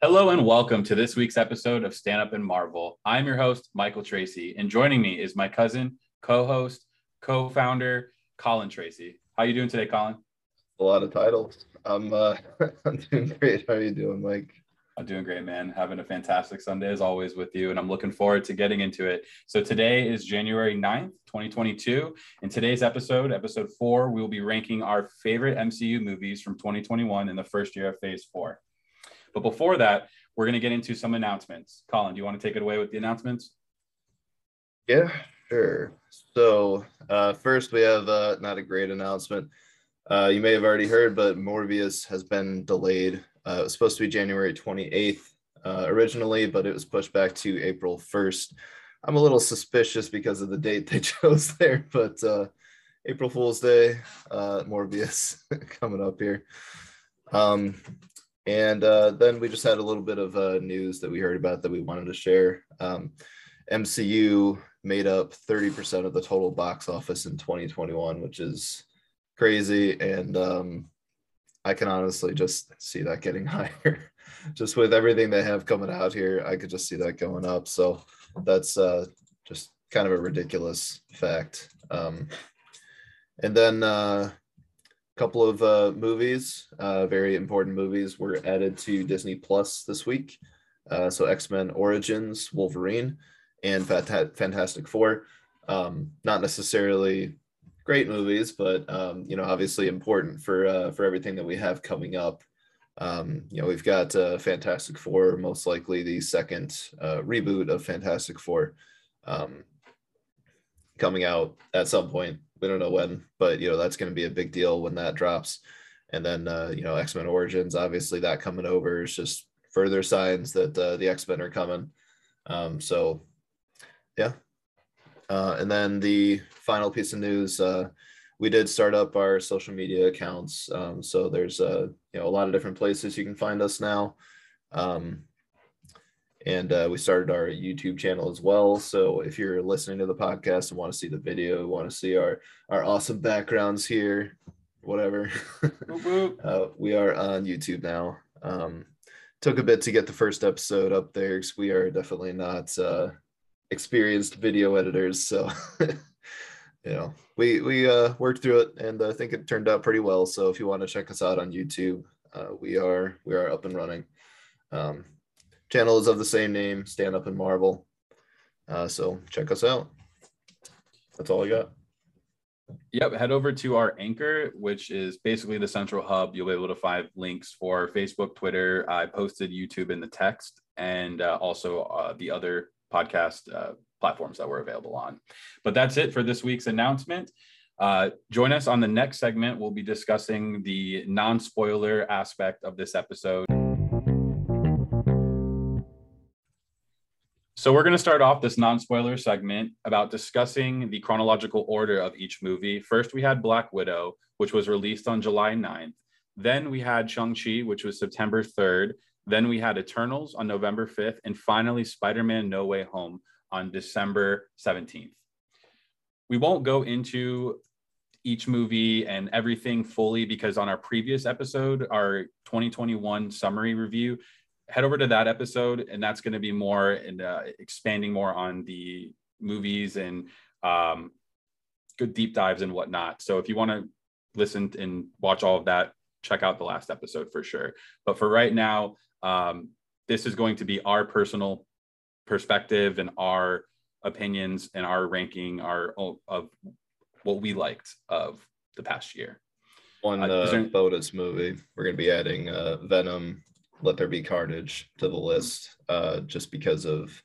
Hello and welcome to this week's episode of Stand Up and Marvel. I'm your host, Michael Tracy, and joining me is my cousin, co-host, co-founder, Colin Tracy. How you doing today, Colin? A lot of titles. I'm uh, I'm doing great. How are you doing, Mike? I'm doing great, man. Having a fantastic Sunday as always with you, and I'm looking forward to getting into it. So today is January 9th, 2022. In today's episode, episode four, we will be ranking our favorite MCU movies from 2021 in the first year of phase four. But before that, we're going to get into some announcements. Colin, do you want to take it away with the announcements? Yeah, sure. So uh, first, we have uh, not a great announcement. Uh, you may have already heard, but Morbius has been delayed. Uh, it was supposed to be January 28th uh, originally, but it was pushed back to April 1st. I'm a little suspicious because of the date they chose there, but uh, April Fool's Day, uh, Morbius coming up here. Um, and uh, then we just had a little bit of uh, news that we heard about that we wanted to share. Um, MCU made up 30% of the total box office in 2021, which is crazy. And um, I can honestly just see that getting higher. just with everything they have coming out here, I could just see that going up. So that's uh, just kind of a ridiculous fact. Um, and then uh, a couple of uh, movies, uh, very important movies, were added to Disney Plus this week. Uh, so X Men Origins, Wolverine, and Fantastic Four. Um, not necessarily great movies, but um, you know, obviously important for uh, for everything that we have coming up. Um, you know, we've got uh, Fantastic Four, most likely the second uh, reboot of Fantastic Four, um, coming out at some point. We don't know when, but you know that's going to be a big deal when that drops. And then uh, you know, X Men Origins, obviously that coming over is just further signs that uh, the X Men are coming. Um, so, yeah, uh, and then the final piece of news, uh, we did start up our social media accounts. Um, so there's a uh, you know a lot of different places you can find us now. Um, and uh, we started our YouTube channel as well. So if you're listening to the podcast and want to see the video, want to see our our awesome backgrounds here, whatever, uh, we are on YouTube now. Um, took a bit to get the first episode up there because we are definitely not uh, experienced video editors, so you know we we uh, worked through it, and I think it turned out pretty well. So if you want to check us out on YouTube, uh, we are we are up and running. Um, channel is of the same name, Stand Up and Marvel. Uh, so check us out. That's all I got. Yep, head over to our anchor, which is basically the central hub. You'll be able to find links for Facebook, Twitter. I posted YouTube in the text, and uh, also uh, the other podcast uh, platforms that we're available on. But that's it for this week's announcement. Uh, join us on the next segment. We'll be discussing the non spoiler aspect of this episode. So, we're going to start off this non spoiler segment about discussing the chronological order of each movie. First, we had Black Widow, which was released on July 9th. Then we had Shang-Chi, which was September 3rd. Then we had Eternals on November 5th, and finally Spider Man No Way Home on December 17th. We won't go into each movie and everything fully because on our previous episode, our 2021 summary review, head over to that episode, and that's going to be more and uh, expanding more on the movies and um, good deep dives and whatnot. So if you want to listen and watch all of that, check out the last episode for sure. But for right now, um, this is going to be our personal perspective and our opinions and our ranking our of what we liked of the past year. One uh, there... bonus movie, we're going to be adding uh, Venom, Let There Be Carnage to the list, uh, just because of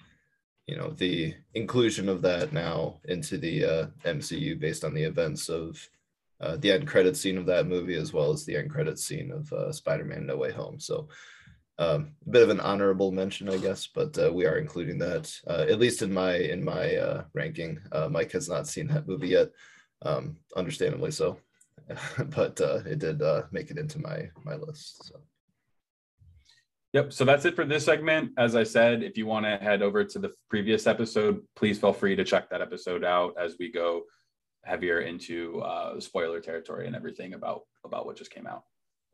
you know the inclusion of that now into the uh, MCU based on the events of uh, the end credit scene of that movie as well as the end credit scene of uh, Spider-Man No Way Home. So um, a bit of an honorable mention, I guess, but uh, we are including that uh, at least in my in my uh, ranking. Uh, Mike has not seen that movie yet, um, understandably so, but uh, it did uh, make it into my my list. So. Yep. So that's it for this segment. As I said, if you want to head over to the previous episode, please feel free to check that episode out as we go heavier into spoiler territory and everything about about what just came out.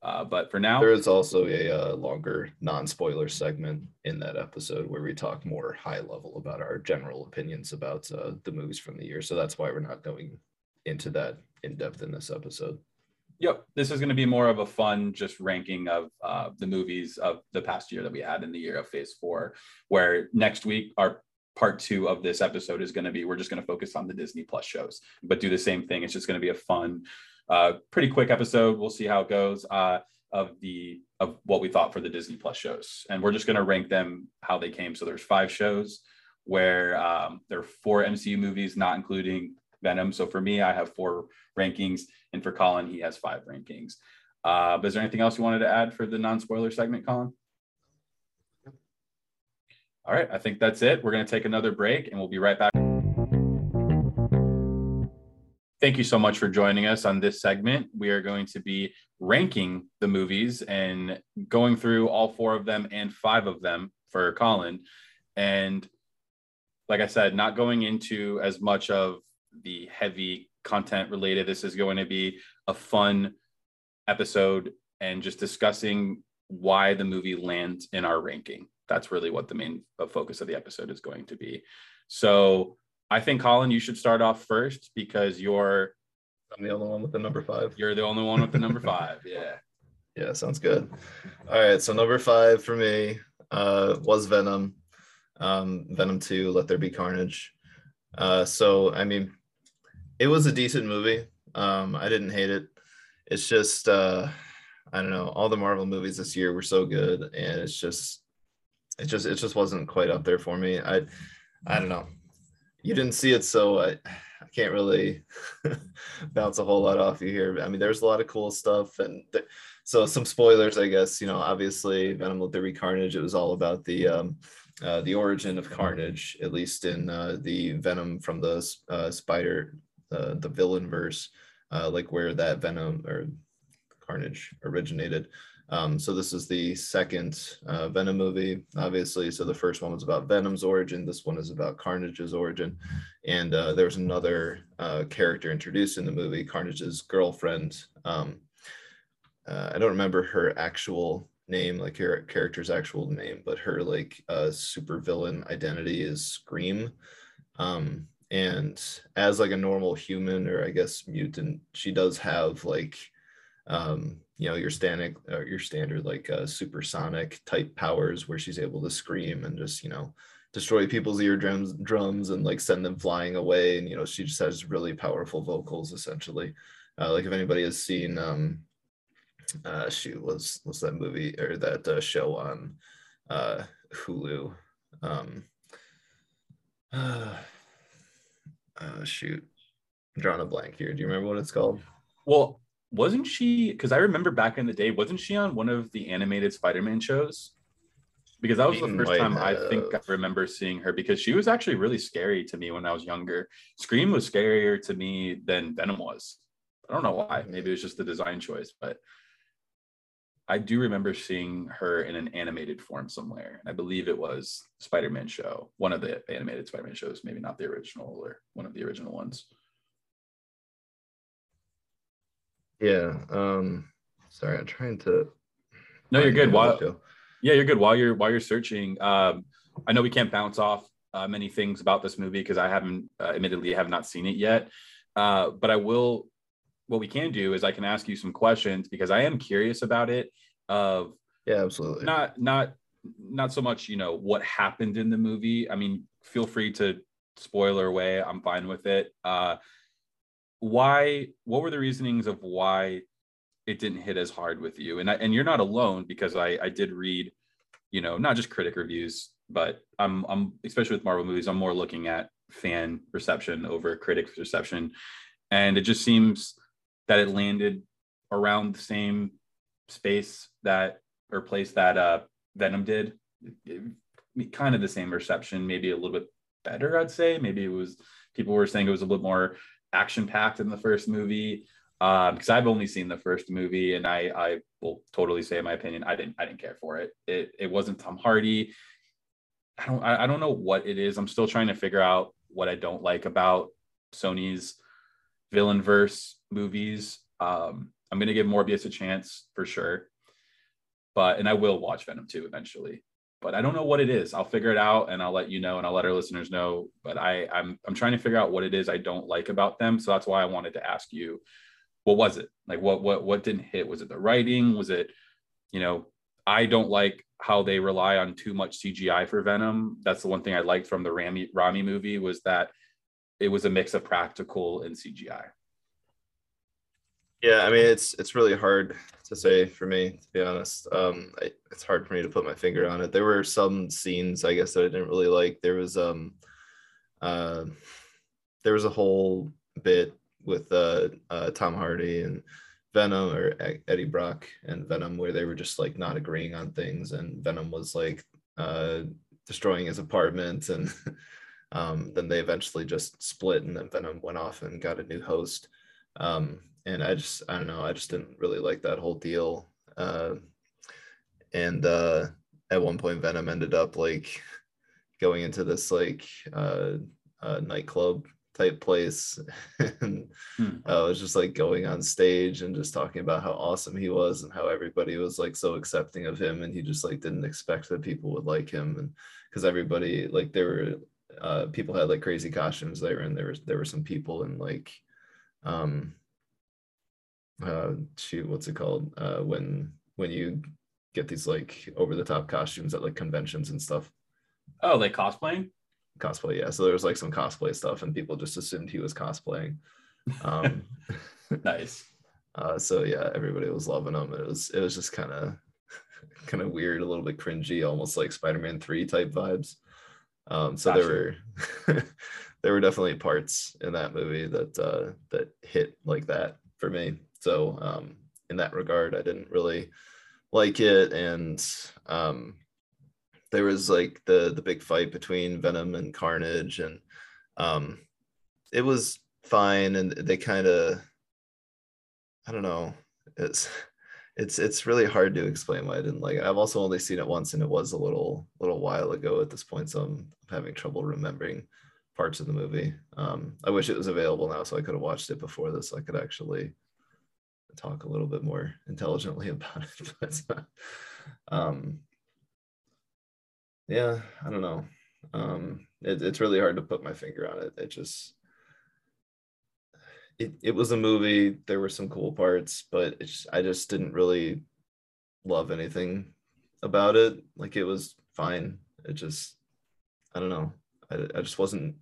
Uh, but for now, there is also a uh, longer non-spoiler segment in that episode where we talk more high level about our general opinions about uh, the movies from the year. So that's why we're not going into that in depth in this episode. Yep, this is going to be more of a fun, just ranking of uh, the movies of the past year that we had in the year of Phase Four. Where next week our part two of this episode is going to be we're just going to focus on the Disney Plus shows, but do the same thing. It's just going to be a fun, uh, pretty quick episode. We'll see how it goes. Uh, of the of what we thought for the Disney Plus shows, and we're just going to rank them how they came. So there's five shows where um, there are four MCU movies, not including Venom. So for me, I have four rankings, and for Colin, he has five rankings. Uh, but is there anything else you wanted to add for the non-spoiler segment, Colin? All right, I think that's it. We're going to take another break, and we'll be right back. Thank you so much for joining us on this segment. We are going to be ranking the movies and going through all four of them and five of them for Colin. And like I said, not going into as much of the heavy content related. This is going to be a fun episode and just discussing why the movie lands in our ranking. That's really what the main focus of the episode is going to be. So I think Colin, you should start off first because you're I'm the only one with the number five. You're the only one with the number five. Yeah. Yeah, sounds good. All right. So number five for me uh, was Venom. Um, Venom 2, Let There Be Carnage. Uh, so I mean, it was a decent movie. Um, I didn't hate it. It's just uh, I don't know. All the Marvel movies this year were so good, and it's just it just it just wasn't quite up there for me. I I don't know. You didn't see it, so I I can't really bounce a whole lot off you here. I mean, there's a lot of cool stuff, and th- so some spoilers, I guess. You know, obviously, Venom: Let There Carnage. It was all about the um, uh, the origin of Carnage, at least in uh, the Venom from the uh, Spider the the villain verse, uh, like where that Venom or Carnage originated. Um, so this is the second uh, Venom movie, obviously. So the first one was about Venom's origin. This one is about Carnage's origin, and uh, there was another uh, character introduced in the movie, Carnage's girlfriend. Um, uh, I don't remember her actual name, like her character's actual name, but her like uh, super villain identity is Scream. Um, and as like a normal human or i guess mutant she does have like um you know your standard or your standard like uh, supersonic type powers where she's able to scream and just you know destroy people's eardrums drums and like send them flying away and you know she just has really powerful vocals essentially uh, like if anybody has seen um uh shoot was was that movie or that uh, show on uh hulu um uh, uh, shoot, I'm drawing a blank here. Do you remember what it's called? Well, wasn't she? Because I remember back in the day, wasn't she on one of the animated Spider-Man shows? Because that was she the first time have. I think I remember seeing her. Because she was actually really scary to me when I was younger. Scream was scarier to me than Venom was. I don't know why. Maybe it was just the design choice, but I do remember seeing her in an animated form somewhere. I believe it was Spider-Man show, one of the animated Spider-Man shows, maybe not the original or one of the original ones. Yeah. Um sorry, I'm trying to No, you're good. While yeah, you're good. While you're while you're searching, um, I know we can't bounce off uh, many things about this movie because I haven't uh, admittedly have not seen it yet. Uh, but I will what we can do is I can ask you some questions because I am curious about it. Of yeah, absolutely. Not not not so much you know what happened in the movie. I mean, feel free to spoiler away. I'm fine with it. Uh, why? What were the reasonings of why it didn't hit as hard with you? And I, and you're not alone because I I did read, you know, not just critic reviews, but I'm I'm especially with Marvel movies, I'm more looking at fan reception over critic reception, and it just seems that it landed around the same space that or place that uh, Venom did. Kind of the same reception, maybe a little bit better, I'd say. Maybe it was people were saying it was a little more action packed in the first movie. Um, because I've only seen the first movie, and I I will totally say my opinion. I didn't I didn't care for it. It it wasn't Tom Hardy. I don't I, I don't know what it is. I'm still trying to figure out what I don't like about Sony's villain verse movies. Um, I'm gonna give Morbius a chance for sure, but and I will watch Venom 2 eventually. But I don't know what it is. I'll figure it out and I'll let you know and I'll let our listeners know. But I I'm I'm trying to figure out what it is I don't like about them. So that's why I wanted to ask you, what was it? Like what what what didn't hit? Was it the writing? Was it, you know, I don't like how they rely on too much CGI for Venom. That's the one thing I liked from the Raimi Raimi movie was that it was a mix of practical and CGI. Yeah, I mean it's it's really hard to say for me to be honest. Um, I, it's hard for me to put my finger on it. There were some scenes I guess that I didn't really like. There was um, uh, there was a whole bit with uh, uh Tom Hardy and Venom or Eddie Brock and Venom where they were just like not agreeing on things, and Venom was like uh destroying his apartment and. Um, then they eventually just split, and then Venom went off and got a new host. Um, and I just, I don't know, I just didn't really like that whole deal. Uh, and uh, at one point, Venom ended up like going into this like uh, uh, nightclub type place, and hmm. I was just like going on stage and just talking about how awesome he was and how everybody was like so accepting of him, and he just like didn't expect that people would like him, and because everybody like there were uh, people had like crazy costumes there, and there was there were some people in like, um, uh, shoot, what's it called? Uh, when when you get these like over the top costumes at like conventions and stuff. Oh, like cosplaying. Cosplay, yeah. So there was like some cosplay stuff, and people just assumed he was cosplaying. Um, nice. Uh, so yeah, everybody was loving him. It was it was just kind of kind of weird, a little bit cringy, almost like Spider-Man Three type vibes. Um, so gotcha. there were there were definitely parts in that movie that uh, that hit like that for me. So um, in that regard, I didn't really like it, and um, there was like the the big fight between Venom and Carnage, and um, it was fine, and they kind of I don't know. It's it's it's really hard to explain why I didn't like it. I've also only seen it once, and it was a little little while ago at this point, so I'm having trouble remembering parts of the movie. Um, I wish it was available now, so I could have watched it before this. So I could actually talk a little bit more intelligently about it. but, um, yeah, I don't know. Um, it, it's really hard to put my finger on it. It just it, it was a movie. There were some cool parts, but just, I just didn't really love anything about it. Like it was fine. It just, I don't know. I, I just wasn't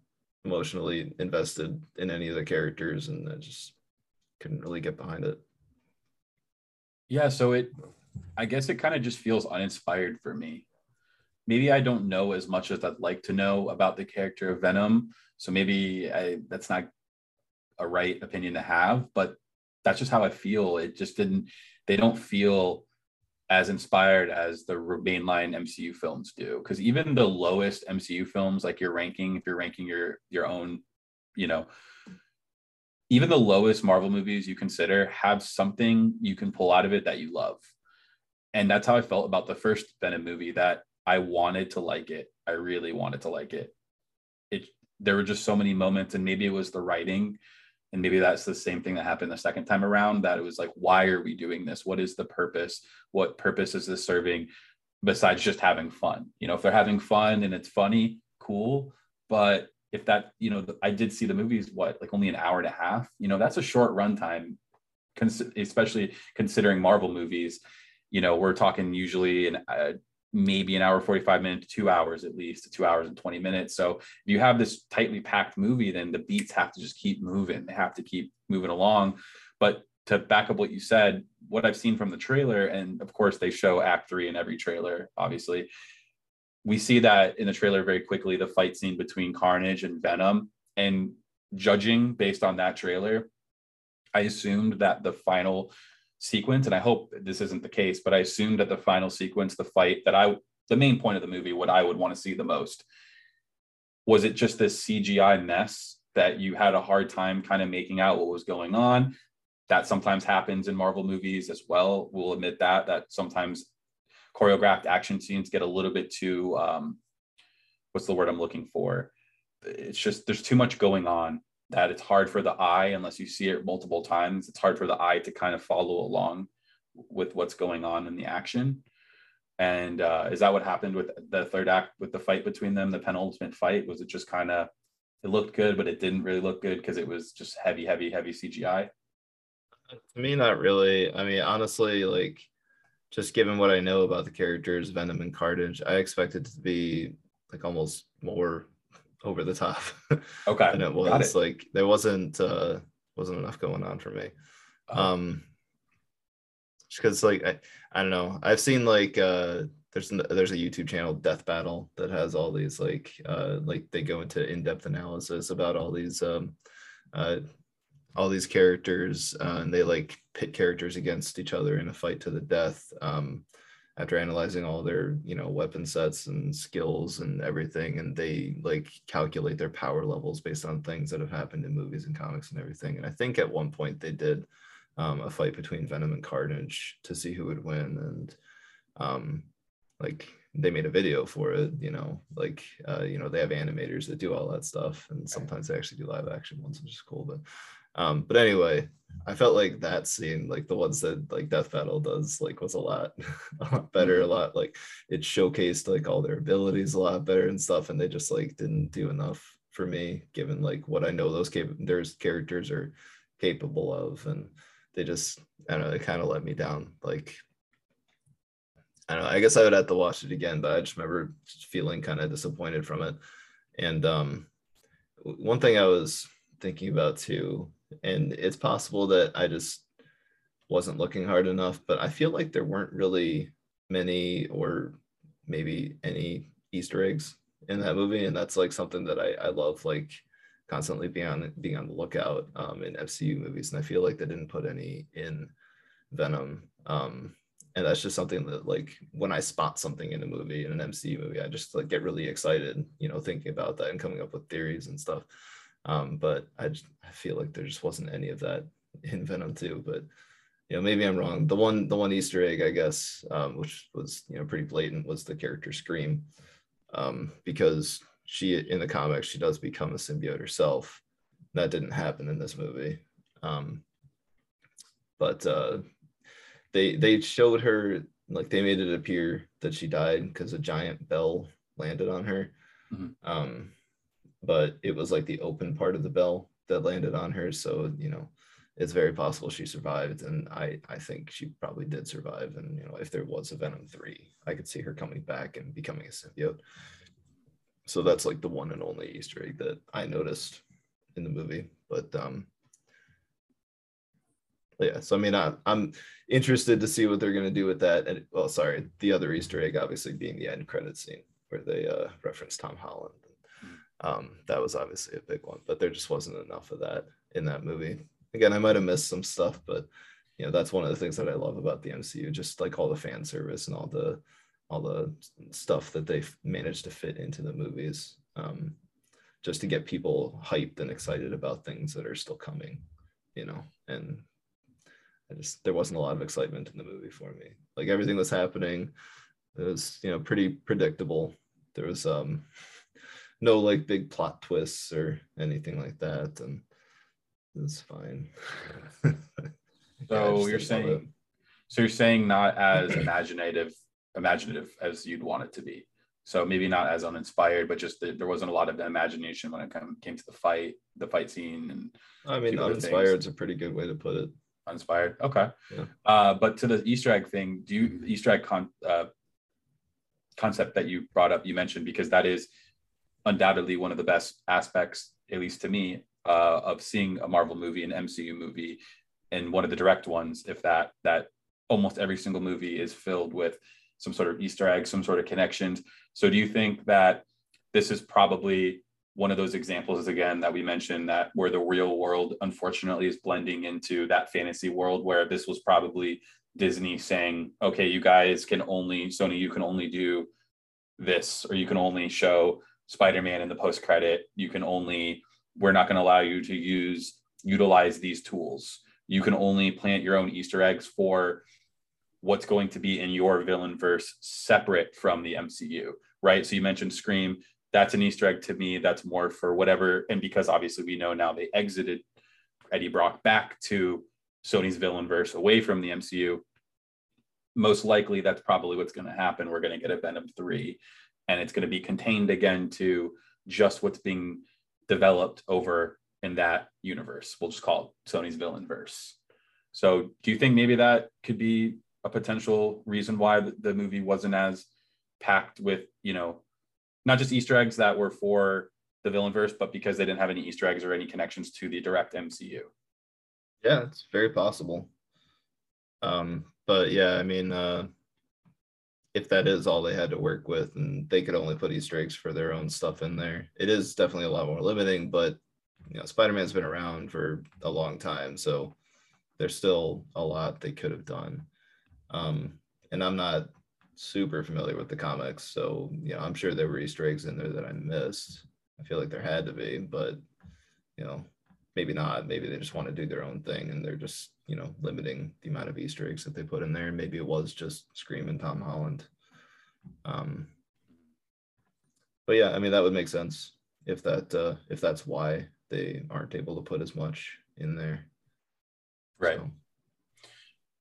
emotionally invested in any of the characters and I just couldn't really get behind it. Yeah. So it, I guess it kind of just feels uninspired for me. Maybe I don't know as much as I'd like to know about the character of Venom. So maybe I, that's not a right opinion to have, but that's just how I feel. It just didn't, they don't feel as inspired as the mainline MCU films do. Cause even the lowest MCU films, like your ranking, if you're ranking your, your own, you know, even the lowest Marvel movies you consider have something you can pull out of it that you love. And that's how I felt about the first Venom movie that I wanted to like it. I really wanted to like it. It there were just so many moments and maybe it was the writing and maybe that's the same thing that happened the second time around that it was like why are we doing this what is the purpose what purpose is this serving besides just having fun you know if they're having fun and it's funny cool but if that you know i did see the movies what like only an hour and a half? You know that's a short runtime especially considering marvel movies. You know we're talking usually an uh, maybe an hour 45 minutes to two hours at least two hours and 20 minutes. So if you have this tightly packed movie then the beats have to just keep moving. They have to keep moving along. But to back up what you said what i've seen from the trailer and of course they show act three in every trailer obviously we see that in the trailer very quickly the fight scene between carnage and venom and judging based on that trailer i assumed that the final sequence, and I hope this isn't the case, but I assumed that the final sequence, the fight that I, the main point of the movie, what I would want to see the most, was it just this CGI mess that you had a hard time kind of making out what was going on? That sometimes happens in Marvel movies as well. We'll admit that that sometimes choreographed action scenes get a little bit too um, what's the word I'm looking for? It's just there's too much going on that it's hard for the eye unless you see it multiple times. It's hard for the eye to kind of follow along with what's going on in the action. And uh, is that what happened with the third act with the fight between them, the penultimate fight? Was it just kind of it looked good, but it didn't really look good because it was just heavy, heavy, heavy CGI? To me, not really. I mean, honestly, like just given what I know about the characters Venom and Carnage, I expected to be like almost more over the top. Okay. and it was it. like there wasn't uh wasn't enough going on for me. Oh. Um because like I, I don't know. I've seen like uh there's there's a YouTube channel Death Battle that has all these like uh like they go into in-depth analysis about all these um uh all these characters uh, and they like pit characters against each other in a fight to the death um after analyzing all their you know weapon sets and skills and everything and they like calculate their power levels based on things that have happened in movies and comics and everything. And i think at one point they did um, a fight between venom and carnage to see who would win and um, like they made a video for it you know like uh, you know they have animators that do all that stuff and sometimes they actually do live action ones which is cool but um, but anyway, I felt like that scene, like the ones that like Death Battle does, like was a lot, a lot better, a lot like it showcased like all their abilities a lot better and stuff, and they just like didn't do enough for me, given like what I know those cap- there's characters are capable of, and they just I don't know, they kind of let me down. Like I don't know, I guess I would have to watch it again, but I just remember feeling kind of disappointed from it. And um, one thing I was thinking about too and it's possible that I just wasn't looking hard enough, but I feel like there weren't really many or maybe any Easter eggs in that movie, and that's like something that I, I love, like constantly being on being on the lookout um, in MCU movies, and I feel like they didn't put any in Venom. Um, and that's just something that like when I spot something in a movie in an MCU movie, I just like get really excited, you know, thinking about that and coming up with theories and stuff. Um, but I, just, I feel like there just wasn't any of that in Venom 2. But you know, maybe I'm wrong. The one the one Easter egg, I guess, um, which was you know pretty blatant, was the character Scream, um, because she in the comics she does become a symbiote herself. That didn't happen in this movie. Um, but uh, they they showed her like they made it appear that she died because a giant bell landed on her. Mm-hmm. Um, but it was like the open part of the bell that landed on her. So, you know, it's very possible she survived. And I, I think she probably did survive. And, you know, if there was a Venom 3, I could see her coming back and becoming a symbiote. So that's like the one and only Easter egg that I noticed in the movie. But, um, yeah, so I mean, I, I'm interested to see what they're going to do with that. And well, sorry, the other Easter egg obviously being the end credit scene where they uh, reference Tom Holland um, that was obviously a big one, but there just wasn't enough of that in that movie. Again, I might have missed some stuff, but you know that's one of the things that I love about the MCU, just like all the fan service and all the all the stuff that they've managed to fit into the movies, um, just to get people hyped and excited about things that are still coming, you know. And I just there wasn't a lot of excitement in the movie for me. Like everything was happening, it was you know pretty predictable. There was um no like big plot twists or anything like that, and it's fine. so yeah, you're saying, so you're saying not as imaginative, imaginative as you'd want it to be. So maybe not as uninspired, but just the, there wasn't a lot of imagination when it kind of came to the fight, the fight scene, and I mean, uninspired is a pretty good way to put it. Uninspired, okay. Yeah. Uh, but to the Easter egg thing, do you Easter egg con, uh, concept that you brought up, you mentioned because that is undoubtedly one of the best aspects, at least to me, uh, of seeing a Marvel movie, an MCU movie, and one of the direct ones, if that that almost every single movie is filled with some sort of Easter egg, some sort of connections. So do you think that this is probably one of those examples again that we mentioned that where the real world unfortunately is blending into that fantasy world where this was probably Disney saying, okay, you guys can only Sony, you can only do this, or you can only show Spider-Man in the post credit, you can only we're not going to allow you to use utilize these tools. You can only plant your own Easter eggs for what's going to be in your villain verse separate from the MCU, right? So you mentioned Scream. that's an Easter egg to me. That's more for whatever. And because obviously we know now they exited Eddie Brock back to Sony's villain verse away from the MCU. Most likely, that's probably what's going to happen. We're going to get a Venom 3, and it's going to be contained again to just what's being developed over in that universe. We'll just call it Sony's villain verse. So, do you think maybe that could be a potential reason why the, movie wasn't as packed with, you know, not just Easter eggs that were for the villain verse, but because they didn't have any Easter eggs or any connections to the direct MCU? Yeah, it's very possible. Um, but yeah, I mean, uh, if that is all they had to work with and they could only put Easter eggs for their own stuff in there, it is definitely a lot more limiting. But you know, Spider-Man's been around for a long time, so there's still a lot they could have done. Um, and I'm not super familiar with the comics, so you know, I'm sure there were Easter eggs in there that I missed. I feel like there had to be, but you know, maybe not. Maybe they just want to do their own thing and they're just, you know, limiting the amount of Easter eggs that they put in there. Maybe it was just Scream and Tom Holland. Um, but yeah, I mean that would make sense if that uh, if that's why they aren't able to put as much in there. Right. So.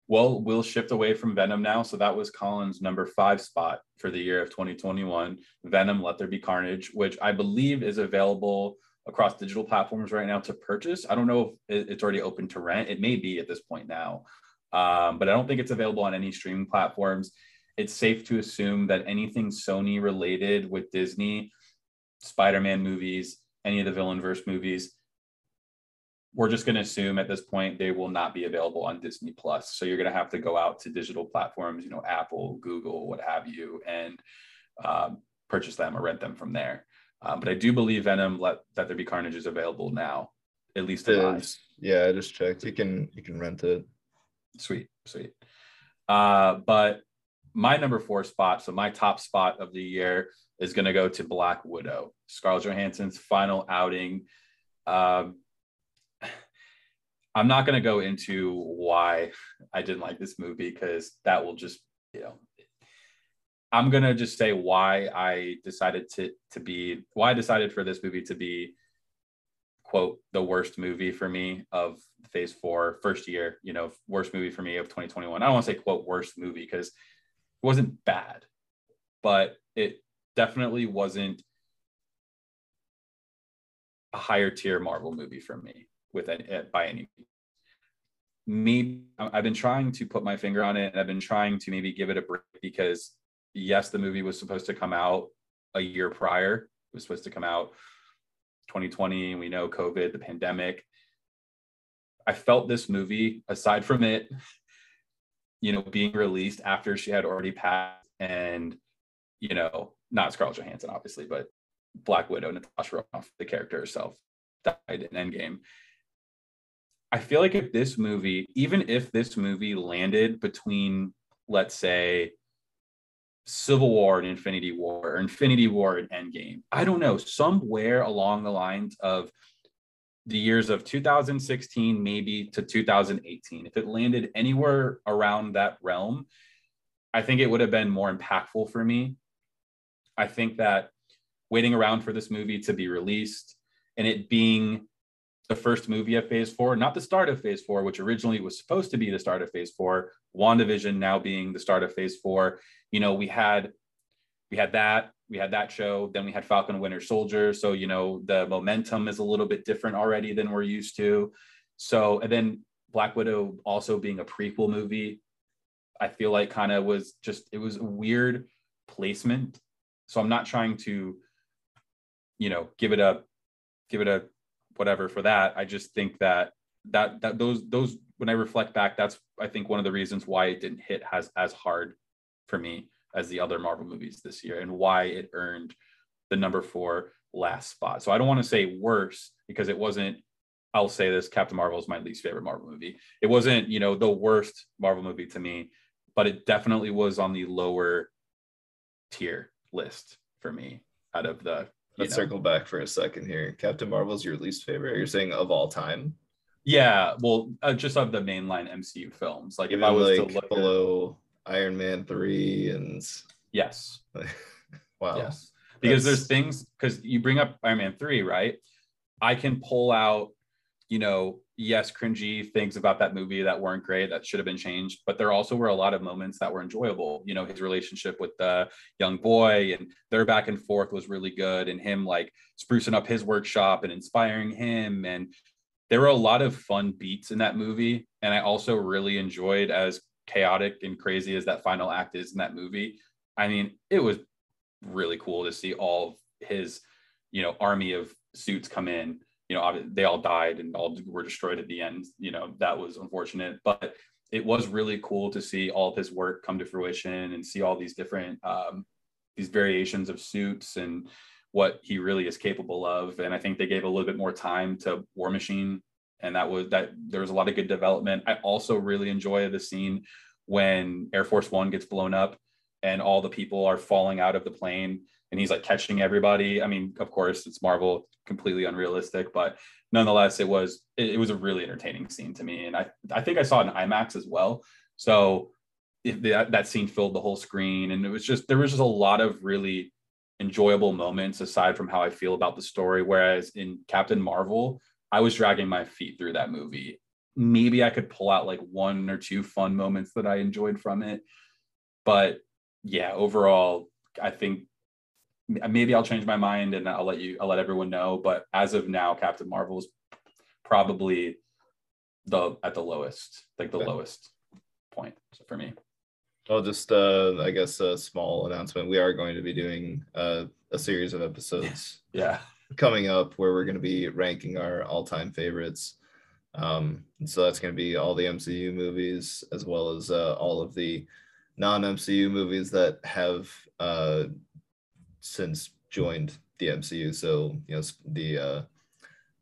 Well, we'll shift away from Venom now. So that was Colin's number five spot for the year of 2021. Venom, Let There Be Carnage, which I believe is available across digital platforms right now to purchase. I don't know if it's already open to rent. It may be at this point now, um, but I don't think it's available on any streaming platforms. It's safe to assume that anything Sony related with Disney, Spider Man movies, any of the Villainverse movies, we're just going to assume at this point they will not be available on Disney Plus. So you're going to have to go out to digital platforms, you know, Apple, Google, what have you, and um, purchase them or rent them from there. Um, but I do believe Venom Let That There Be Carnage is available now, at least it Yeah, I just checked. You can you can rent it. Sweet, sweet. Uh, but my number four spot, so my top spot of the year is going to go to Black Widow, Scarlett Johansson's final outing. Um, I'm not going to go into why I didn't like this movie because that will just, you know, I'm gonna just say why I decided to to be why I decided for this movie to be quote the worst movie for me of phase four first year you know worst movie for me of 2021 i don't want to say quote worst movie because it wasn't bad but it definitely wasn't a higher tier marvel movie for me with it eh, by any means. me i've been trying to put my finger on it and i've been trying to maybe give it a break because yes, the movie was supposed to come out a year prior. It was supposed to come out 2020. We know COVID, the pandemic. I felt this movie, aside from it, you know, being released after she had already passed, and you know, not Scarlett Johansson, obviously, but Black Widow, Natasha Romanoff, the character herself, died in Endgame. I feel like if this movie, even if this movie landed between, let's say, Civil War and Infinity War, or Infinity War and Endgame. I don't know, somewhere along the lines of the years of 2016, maybe to 2018. If it landed anywhere around that realm, I think it would have been more impactful for me. I think that waiting around for this movie to be released and it being the first movie of phase four, not the start of phase four, which originally was supposed to be the start of phase four, WandaVision now being the start of phase four. You know, we had we had that, we had that show, then we had Falcon Winter Soldier. So, you know, the momentum is a little bit different already than we're used to. So, and then Black Widow also being a prequel movie, I feel like kind of was just it was a weird placement. So I'm not trying to, you know, give it a give it a whatever for that. I just think that that that those those when I reflect back, that's I think one of the reasons why it didn't hit as as hard for me as the other Marvel movies this year, and why it earned the number four last spot. So I don't want to say worse because it wasn't. I'll say this: Captain Marvel is my least favorite Marvel movie. It wasn't, you know, the worst Marvel movie to me, but it definitely was on the lower tier list for me out of the. Let's know. circle back for a second here. Captain Marvel's your least favorite. You're saying of all time? Yeah, well, uh, just of the mainline MCU films. Like Even if I was like to look below at... Iron Man three and yes, wow, yes. because there's things because you bring up Iron Man 3, right? I can pull out, you know, yes, cringy things about that movie that weren't great, that should have been changed, but there also were a lot of moments that were enjoyable. You know, his relationship with the young boy and their back and forth was really good, and him like sprucing up his workshop and inspiring him. And there were a lot of fun beats in that movie. And I also really enjoyed as chaotic and crazy as that final act is in that movie. I mean, it was really cool to see all his, you know, army of suits come in. You know, they all died and all were destroyed at the end. You know, that was unfortunate, but it was really cool to see all of his work come to fruition and see all these different um, these variations of suits and what he really is capable of. And I think they gave a little bit more time to War Machine, and that was that. There was a lot of good development. I also really enjoy the scene when Air Force One gets blown up and all the people are falling out of the plane and he's like catching everybody. I mean, of course, it's Marvel, completely unrealistic, but nonetheless, it was it, it was a really entertaining scene to me, and I I think I saw it in IMAX as well. So that that scene filled the whole screen, and it was just there was just a lot of really enjoyable moments aside from how I feel about the story. Whereas in Captain Marvel, I was dragging my feet through that movie. Maybe I could pull out like one or two fun moments that I enjoyed from it, but yeah, overall, I think maybe I'll change my mind and I'll let you, I'll let everyone know. But as of now, Captain Marvel is probably the at the lowest, like the okay. lowest point for me. Well, just uh, I guess a small announcement. We are going to be doing uh, a series of episodes. yeah. Coming up, where we're going to be ranking our all-time favorites. Um, so that's going to be all the MCU movies as well as uh, all of the non-MCU movies that have uh, since joined the MCU. So you know the uh,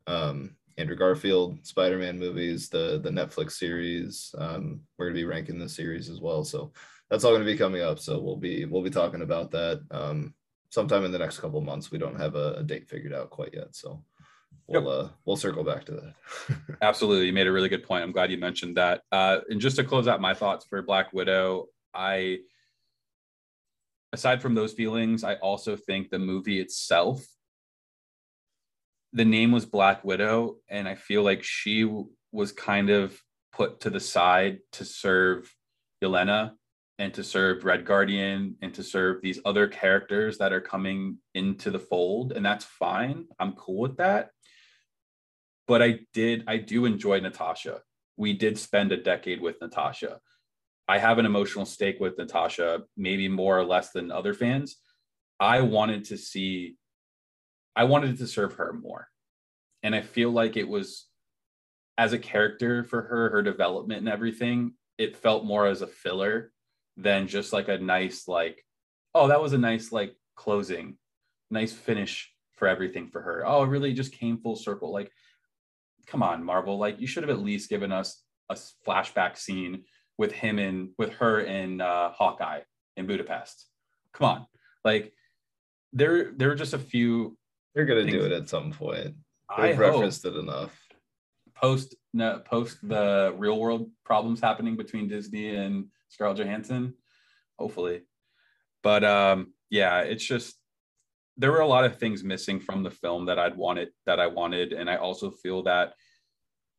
um, Andrew Garfield Spider-Man movies, the the Netflix series. Um, we're gonna be ranking the series as well. So that's all gonna be coming up. So we'll be we'll be talking about that um, sometime in the next couple months. We don't have a, a, date figured out quite yet. So we'll yep. uh, we'll circle back to that. Absolutely, you made a really good point. I'm glad you mentioned that. Uh, and just to close out my thoughts for Black Widow, I aside from those feelings, I also think the movie itself, the name was Black Widow, and I feel like she was kind of put to the side to serve Yelena and to serve Red Guardian and to serve these other characters that are coming into the fold. And that's fine. I'm cool with that. But I did, I do enjoy Natasha. We did spend a decade with Natasha. I have an emotional stake with Natasha, maybe more or less than other fans. I wanted to see, I wanted to serve her more. And I feel like it was as a character for her, her development and everything, it felt more as a filler than just like a nice, like, oh, that was a nice, like, closing, nice finish for everything for her. Oh, it really just came full circle. Like, come on, Marvel. Like, you should have at least given us a flashback scene with him and with her in uh, Hawkeye in Budapest. Come on, like there there are just a few. They're gonna do it at some point. They've I referenced it enough. Post no, post the real world problems happening between Disney and Scarlett Johansson, hopefully. But um, yeah, it's just there were a lot of things missing from the film that I'd wanted that I wanted, and I also feel that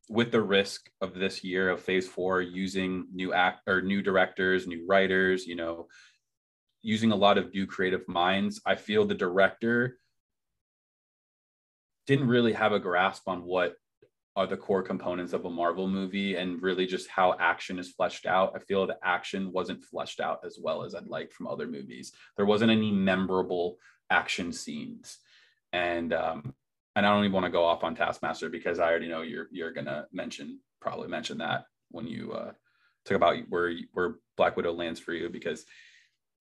with the risk of this year of phase four using new act or new directors new writers you know using a lot of new creative minds i feel the director didn't really have a grasp on what are the core components of a marvel movie and really just how action is fleshed out. I feel the action wasn't fleshed out as well as i'd like from other movies. There wasn't any memorable action scenes. And um, and I don't even want to go off on Taskmaster because I already know you're you're gonna mention probably mention that when you uh, talk about where where Black Widow lands for you because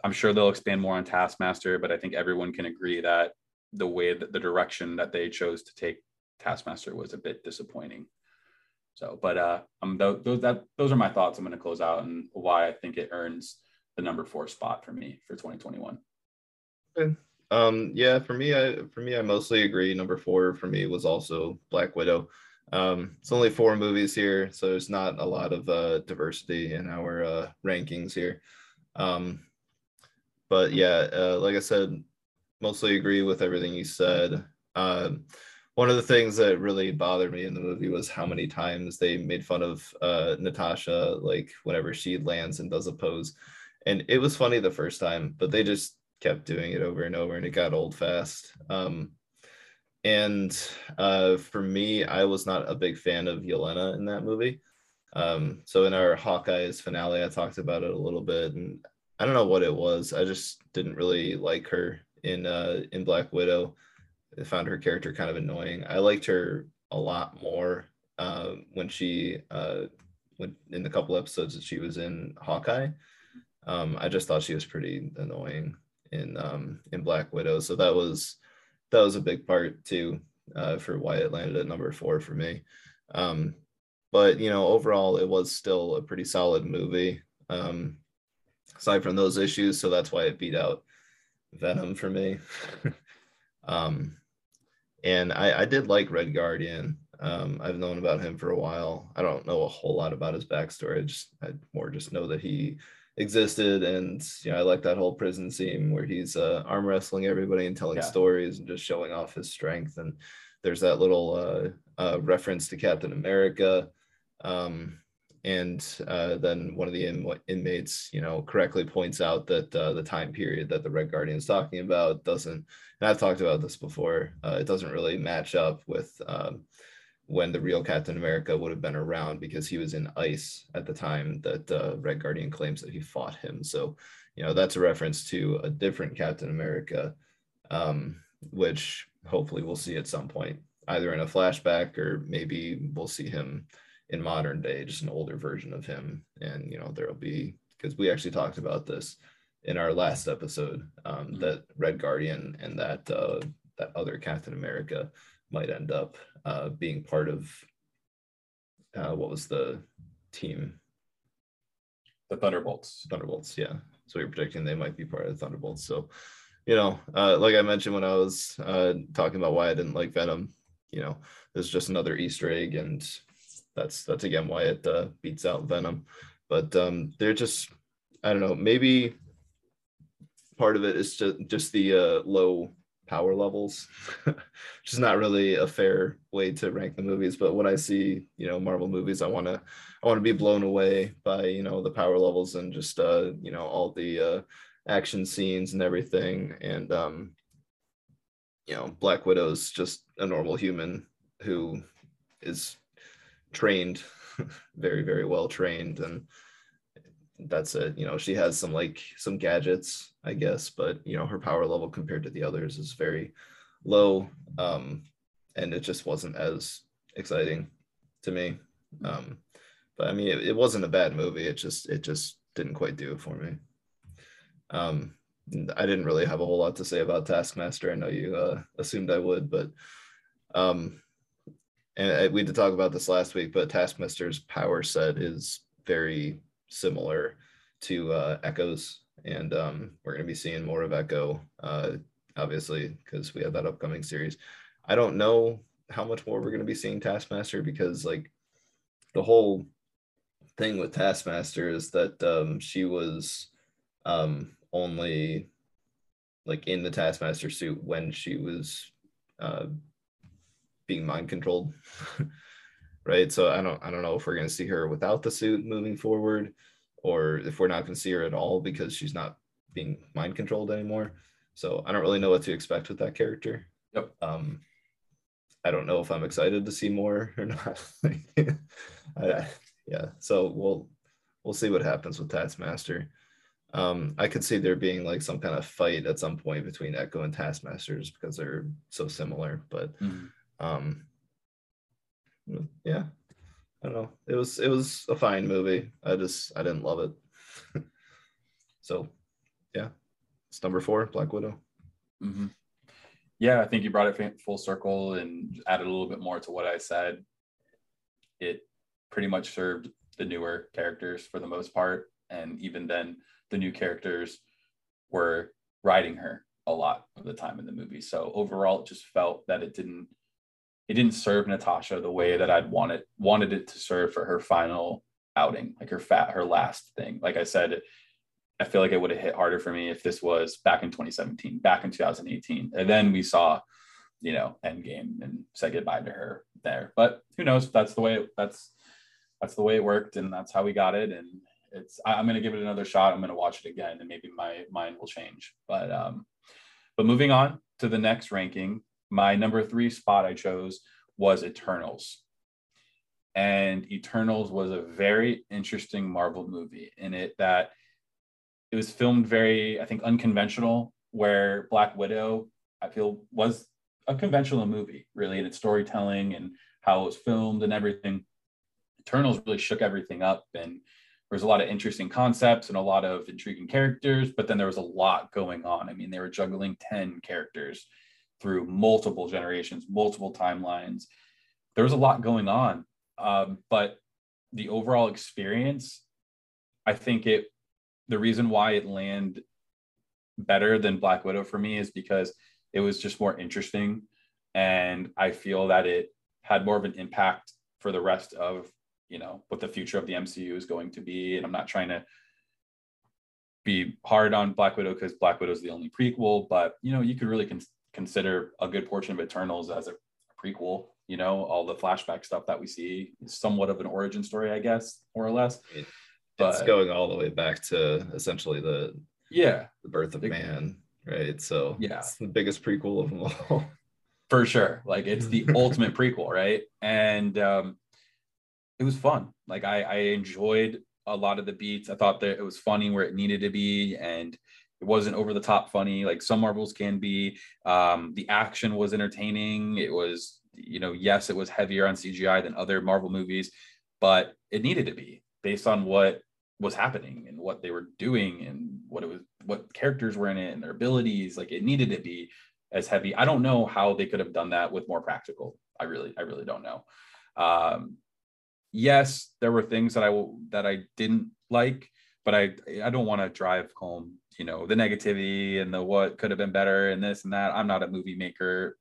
I'm sure they'll expand more on Taskmaster, but I think everyone can agree that the way that the direction that they chose to take Taskmaster was a bit disappointing. So, but uh, um, those that those are my thoughts. I'm going to close out and why I think it earns the number four spot for me for 2021. Okay. Um, yeah, for me, I for me, I mostly agree. Number four for me was also Black Widow. Um, it's only four movies here, so there's not a lot of uh, diversity in our uh, rankings here. Um, but yeah, uh, like I said, mostly agree with everything you said. Um, one of the things that really bothered me in the movie was how many times they made fun of uh, Natasha, like whenever she lands and does a pose. And it was funny the first time, but they just kept doing it over and over and it got old fast. Um, and uh, for me, I was not a big fan of Yelena in that movie. Um, so in our Hawkeyes finale, I talked about it a little bit, and I don't know what it was. I just didn't really like her in uh, in Black Widow. I found her character kind of annoying. I liked her a lot more uh, when she uh, when in the couple episodes that she was in Hawkeye. Um, I just thought she was pretty annoying in um, in Black Widow. So that was that was a big part too uh, for why it landed at number four for me. Um, but you know, overall, it was still a pretty solid movie. Um, aside from those issues, so that's why it beat out Venom for me. um, and I, I did like Red Guardian. Um, I've known about him for a while. I don't know a whole lot about his backstory. I just I more just know that he existed, and you know I like that whole prison scene where he's uh, arm wrestling everybody and telling yeah. stories and just showing off his strength. And there's that little uh, uh, reference to Captain America. Um, and uh, then one of the in- inmates, you know, correctly points out that uh, the time period that the Red Guardian is talking about doesn't, and I've talked about this before, uh, it doesn't really match up with um, when the real Captain America would have been around because he was in ice at the time that uh, Red Guardian claims that he fought him. So, you know, that's a reference to a different Captain America, um, which hopefully we'll see at some point, either in a flashback or maybe we'll see him in modern day, just an older version of him. And, you know, there'll be, because we actually talked about this in our last episode, um, mm-hmm. that Red Guardian and that, uh, that other Captain America might end up uh, being part of uh, what was the team? The Thunderbolts. Thunderbolts, yeah. So you're predicting they might be part of the Thunderbolts. So, you know, uh, like I mentioned when I was uh, talking about why I didn't like Venom, you know, there's just another Easter egg, and that's that's again why it uh, beats out Venom. But um, they're just, I don't know, maybe part of it is just just the uh, low power levels, which is not really a fair way to rank the movies. But when I see, you know, Marvel movies, I want to, I want to be blown away by, you know, the power levels and just, uh, you know, all the uh, action scenes and everything. And, um, you know, Black Widow's just a normal human who is trained, very, very well trained. And that's it. You know, she has some like some gadgets I guess, but you know, her power level compared to the others is very low. Um, and it just wasn't as exciting to me. Um, but I mean, it, it, wasn't a bad movie. It just, it just didn't quite do it for me. Um, I didn't really have a whole lot to say about Taskmaster. I know you uh, assumed I would, but um, and we did talk about this last week. But Taskmaster's power set is very similar to uh, Echo's and um, we're going to be seeing more of Echo, uh, obviously, because we have that upcoming series. I don't know how much more we're going to be seeing Taskmaster because, like, the whole thing with Taskmaster is that um, she was um, only like in the Taskmaster suit when she was uh, being mind controlled, right? So I don't I don't know if we're going to see her without the suit moving forward or if we're not going to see her at all because she's not being mind controlled anymore. So I don't really know what to expect with that character. Yep. Um, I don't know if I'm excited to see more or not. I, yeah. So we'll we'll see what happens with Taskmaster. Um, I could see there being like some kind of fight at some point between Echo and Taskmasters because they're so similar. But mm-hmm. Um, yeah, I don't know. It was it was a fine movie. I just I didn't love it. so, yeah, it's number four, Black Widow. Mm-hmm. Yeah, I think you brought it full circle and added a little bit more to what I said. It pretty much served the newer characters for the most part, and even then, the new characters were riding her a lot of the time in the movie. So overall, it just felt that it didn't it didn't serve Natasha the way that I'd wanted wanted it to serve for her final outing, like her fat her last thing. Like I said, I feel like it would have hit harder for me if this was back in 2017, back in 2018. And then we saw, you know, Endgame and said goodbye to her there. But who knows? That's the way it, that's that's the way it worked, and that's how we got it. And it's I, am gonna give it another shot. I'm gonna watch it again, and maybe my mind will change. But um, but moving on to the next ranking, my number three spot I chose was Eternals. And Eternals was a very interesting Marvel movie in it that it was filmed very, I think, unconventional, where Black Widow, I feel, was a conventional movie, really, in its storytelling and how it was filmed and everything. Eternals really shook everything up and there was a lot of interesting concepts and a lot of intriguing characters, but then there was a lot going on. I mean, they were juggling 10 characters through multiple generations, multiple timelines. There was a lot going on. Um, but the overall experience, I think it, the reason why it landed better than Black Widow for me is because it was just more interesting. And I feel that it had more of an impact for the rest of you know what the future of the MCU is going to be. And I'm not trying to be hard on Black Widow because Black Widow is the only prequel, but you know you could really con- consider a good portion of Eternals as a prequel. You know all the flashback stuff that we see is somewhat of an origin story, I guess, more or less. It, but, it's going all the way back to essentially the yeah the birth of man, right? So yeah, it's the biggest prequel of them all. For sure, like it's the ultimate prequel, right? And um, it was fun. Like I, I enjoyed a lot of the beats. I thought that it was funny where it needed to be, and it wasn't over the top funny like some Marvels can be. Um, the action was entertaining. It was, you know, yes, it was heavier on CGI than other Marvel movies, but it needed to be based on what was happening and what they were doing and what it was, what characters were in it and their abilities. Like it needed to be as heavy. I don't know how they could have done that with more practical. I really, I really don't know. Um, yes, there were things that I that I didn't like, but I I don't want to drive home, you know, the negativity and the what could have been better and this and that. I'm not a movie maker.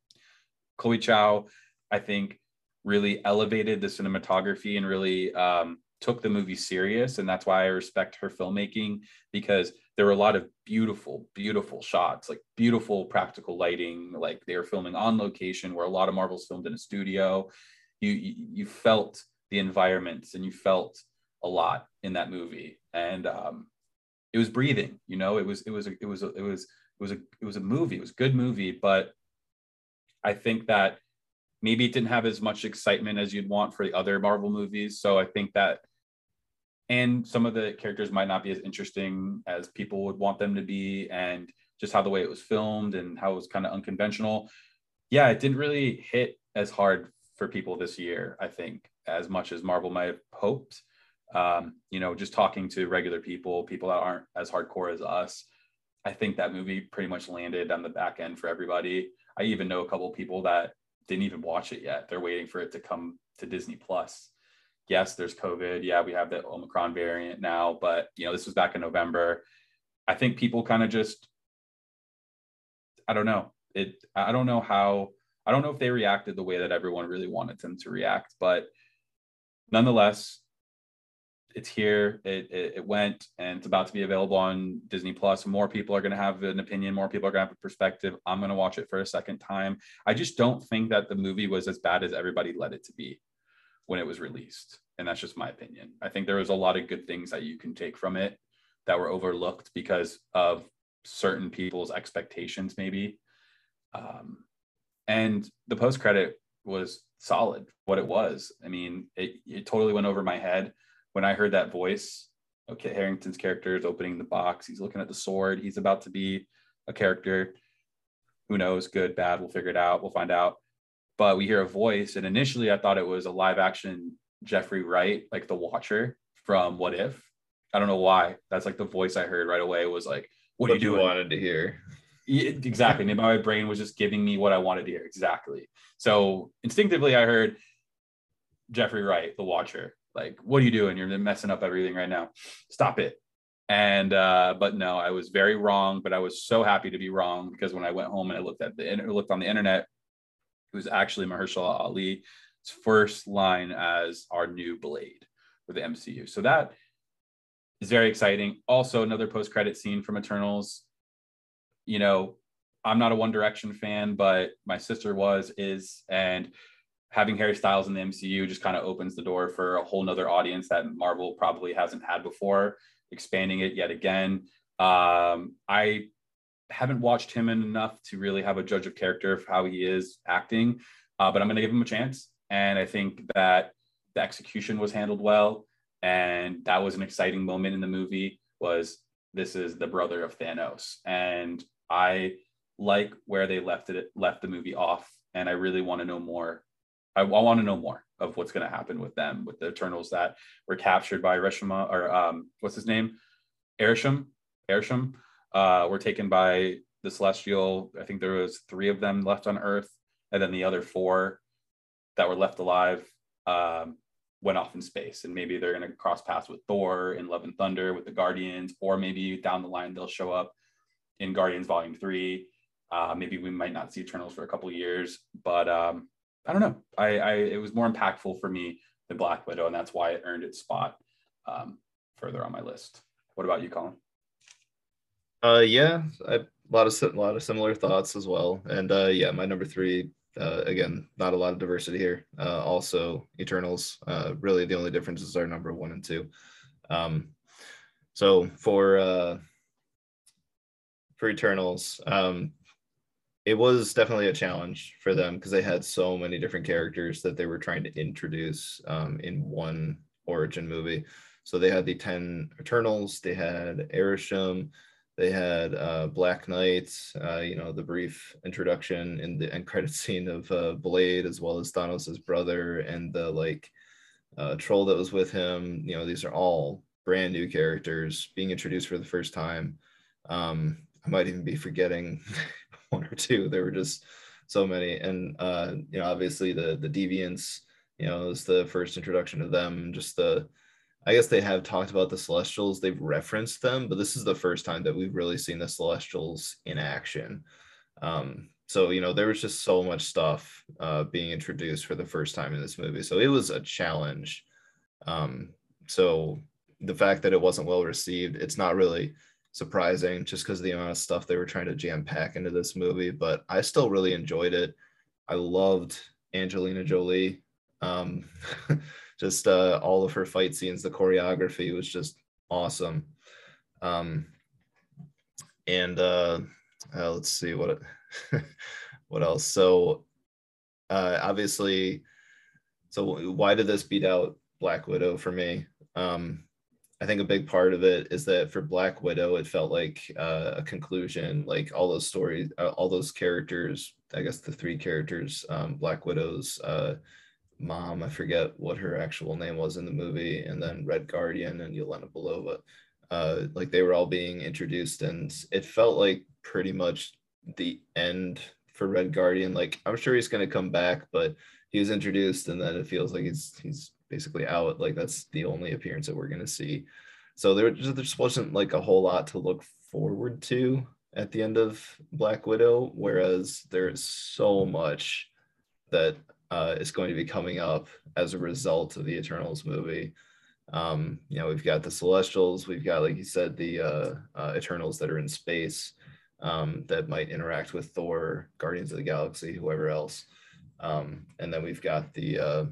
Chloe Zhao I think, really elevated the cinematography and really um, took the movie serious, and that's why I respect her filmmaking because there were a lot of beautiful, beautiful shots, like beautiful practical lighting. Like they were filming on location, where a lot of Marvels filmed in a studio. You you, you felt the environments and you felt a lot in that movie and um, it was breathing you know it was it was a, it was a, it was it was a it was a movie it was a good movie but i think that maybe it didn't have as much excitement as you'd want for the other marvel movies so i think that and some of the characters might not be as interesting as people would want them to be and just how the way it was filmed and how it was kind of unconventional yeah it didn't really hit as hard for people this year i think as much as Marvel might have hoped. Um, you know, just talking to regular people, people that aren't as hardcore as us, I think that movie pretty much landed on the back end for everybody. I even know a couple people that didn't even watch it yet. They're waiting for it to come to Disney Plus. Yes, there's COVID. Yeah, we have the Omicron variant now, but you know, this was back in November. I think people kind of just I don't know. It I don't know how I don't know if they reacted the way that everyone really wanted them to react, but nonetheless, it's here. It, it, it, went and it's about to be available on Disney Plus. More people are going to have an opinion. More people are going to have a perspective. I'm going to watch it for a second time. I just don't think that the movie was as bad as everybody led it to be when it was released. And that's just my opinion. I think there was a lot of good things that you can take from it that were overlooked because of certain people's expectations, maybe. Um, and the post credit was solid what it was. I mean, it, it totally went over my head when I heard that voice. Okay, Harington's character is opening the box. He's looking at the sword. He's about to be a character. Who knows? Good, bad. We'll figure it out. We'll find out. But we hear a voice, and initially I thought it was a live action Jeffrey Wright, like the Watcher from What If. I don't know why. That's like the voice I heard right away was like, "What, what are you doing?" Wanted to hear. Yeah, exactly. my brain was just giving me what I wanted to hear. Exactly. So instinctively, I heard Jeffrey Wright, the Watcher. Like, what are you doing? You're messing up everything right now. Stop it. And uh, but no, I was very wrong. But I was so happy to be wrong because when I went home and I looked at the looked on the internet, it was actually Mahershala Ali's first line as our new Blade for the MCU. So that is very exciting. Also, another post credit scene from Eternals. You know, I'm not a One Direction fan, but my sister was, is, and having Harry Styles in the MCU just kind of opens the door for a whole nother audience that Marvel probably hasn't had before, expanding it yet again. Um, I haven't watched him enough to really have a judge of character of how he is acting, uh, but I'm going to give him a chance. And I think that the execution was handled well, and that was an exciting moment in the movie. Was this is the brother of Thanos, and I like where they left it left the movie off, and I really want to know more. I, I want to know more of what's going to happen with them, with the Eternals that were captured by Reshima or um, what's his name, Arishem, Arishem, uh, were taken by the Celestial. I think there was three of them left on Earth, and then the other four that were left alive um, went off in space. And maybe they're going to cross paths with Thor in Love and Thunder with the Guardians, or maybe down the line they'll show up in Guardians Volume Three. Uh, maybe we might not see Eternals for a couple years, but um, I don't know. I, I, it was more impactful for me than Black Widow, and that's why it earned its spot um, further on my list. What about you, Colin? Uh, yeah, I, a lot of a lot of similar thoughts as well, and uh, yeah, my number three. Uh, again, not a lot of diversity here. Uh, also, Eternals. Uh, really, the only differences are number one and two. Um, so for uh, for Eternals, um, it was definitely a challenge for them because they had so many different characters that they were trying to introduce um, in one origin movie. So they had the 10 Eternals, they had Arishem, they had uh, Black Knight, uh, you know, the brief introduction in the end credit scene of uh, Blade, as well as Thanos' brother and the like uh, troll that was with him. You know, these are all brand new characters being introduced for the first time. Um, I might even be forgetting one or two. There were just so many, and uh, you know, obviously the the deviants. You know, was the first introduction of them. Just the, I guess they have talked about the Celestials. They've referenced them, but this is the first time that we've really seen the Celestials in action. Um, so you know, there was just so much stuff uh, being introduced for the first time in this movie. So it was a challenge. Um, so the fact that it wasn't well received, it's not really surprising just because of the amount of stuff they were trying to jam pack into this movie. But I still really enjoyed it. I loved Angelina Jolie. Um, just uh, all of her fight scenes, the choreography was just awesome. Um, and uh, uh, let's see what what else. So uh, obviously, so why did this beat out Black Widow for me? Um, I think a big part of it is that for Black Widow, it felt like uh, a conclusion, like all those stories, uh, all those characters. I guess the three characters, um, Black Widow's uh, mom, I forget what her actual name was in the movie, and then Red Guardian and Yelena Belova. Uh, like they were all being introduced, and it felt like pretty much the end for Red Guardian. Like I'm sure he's going to come back, but he was introduced, and then it feels like he's he's basically out. Like that's the only appearance that we're gonna see. So there just, there just wasn't like a whole lot to look forward to at the end of Black Widow, whereas there's so much that uh, is going to be coming up as a result of the Eternals movie. Um, you know, we've got the Celestials, we've got, like you said, the uh, uh, Eternals that are in space um, that might interact with Thor, Guardians of the Galaxy, whoever else. Um, and then we've got the uh,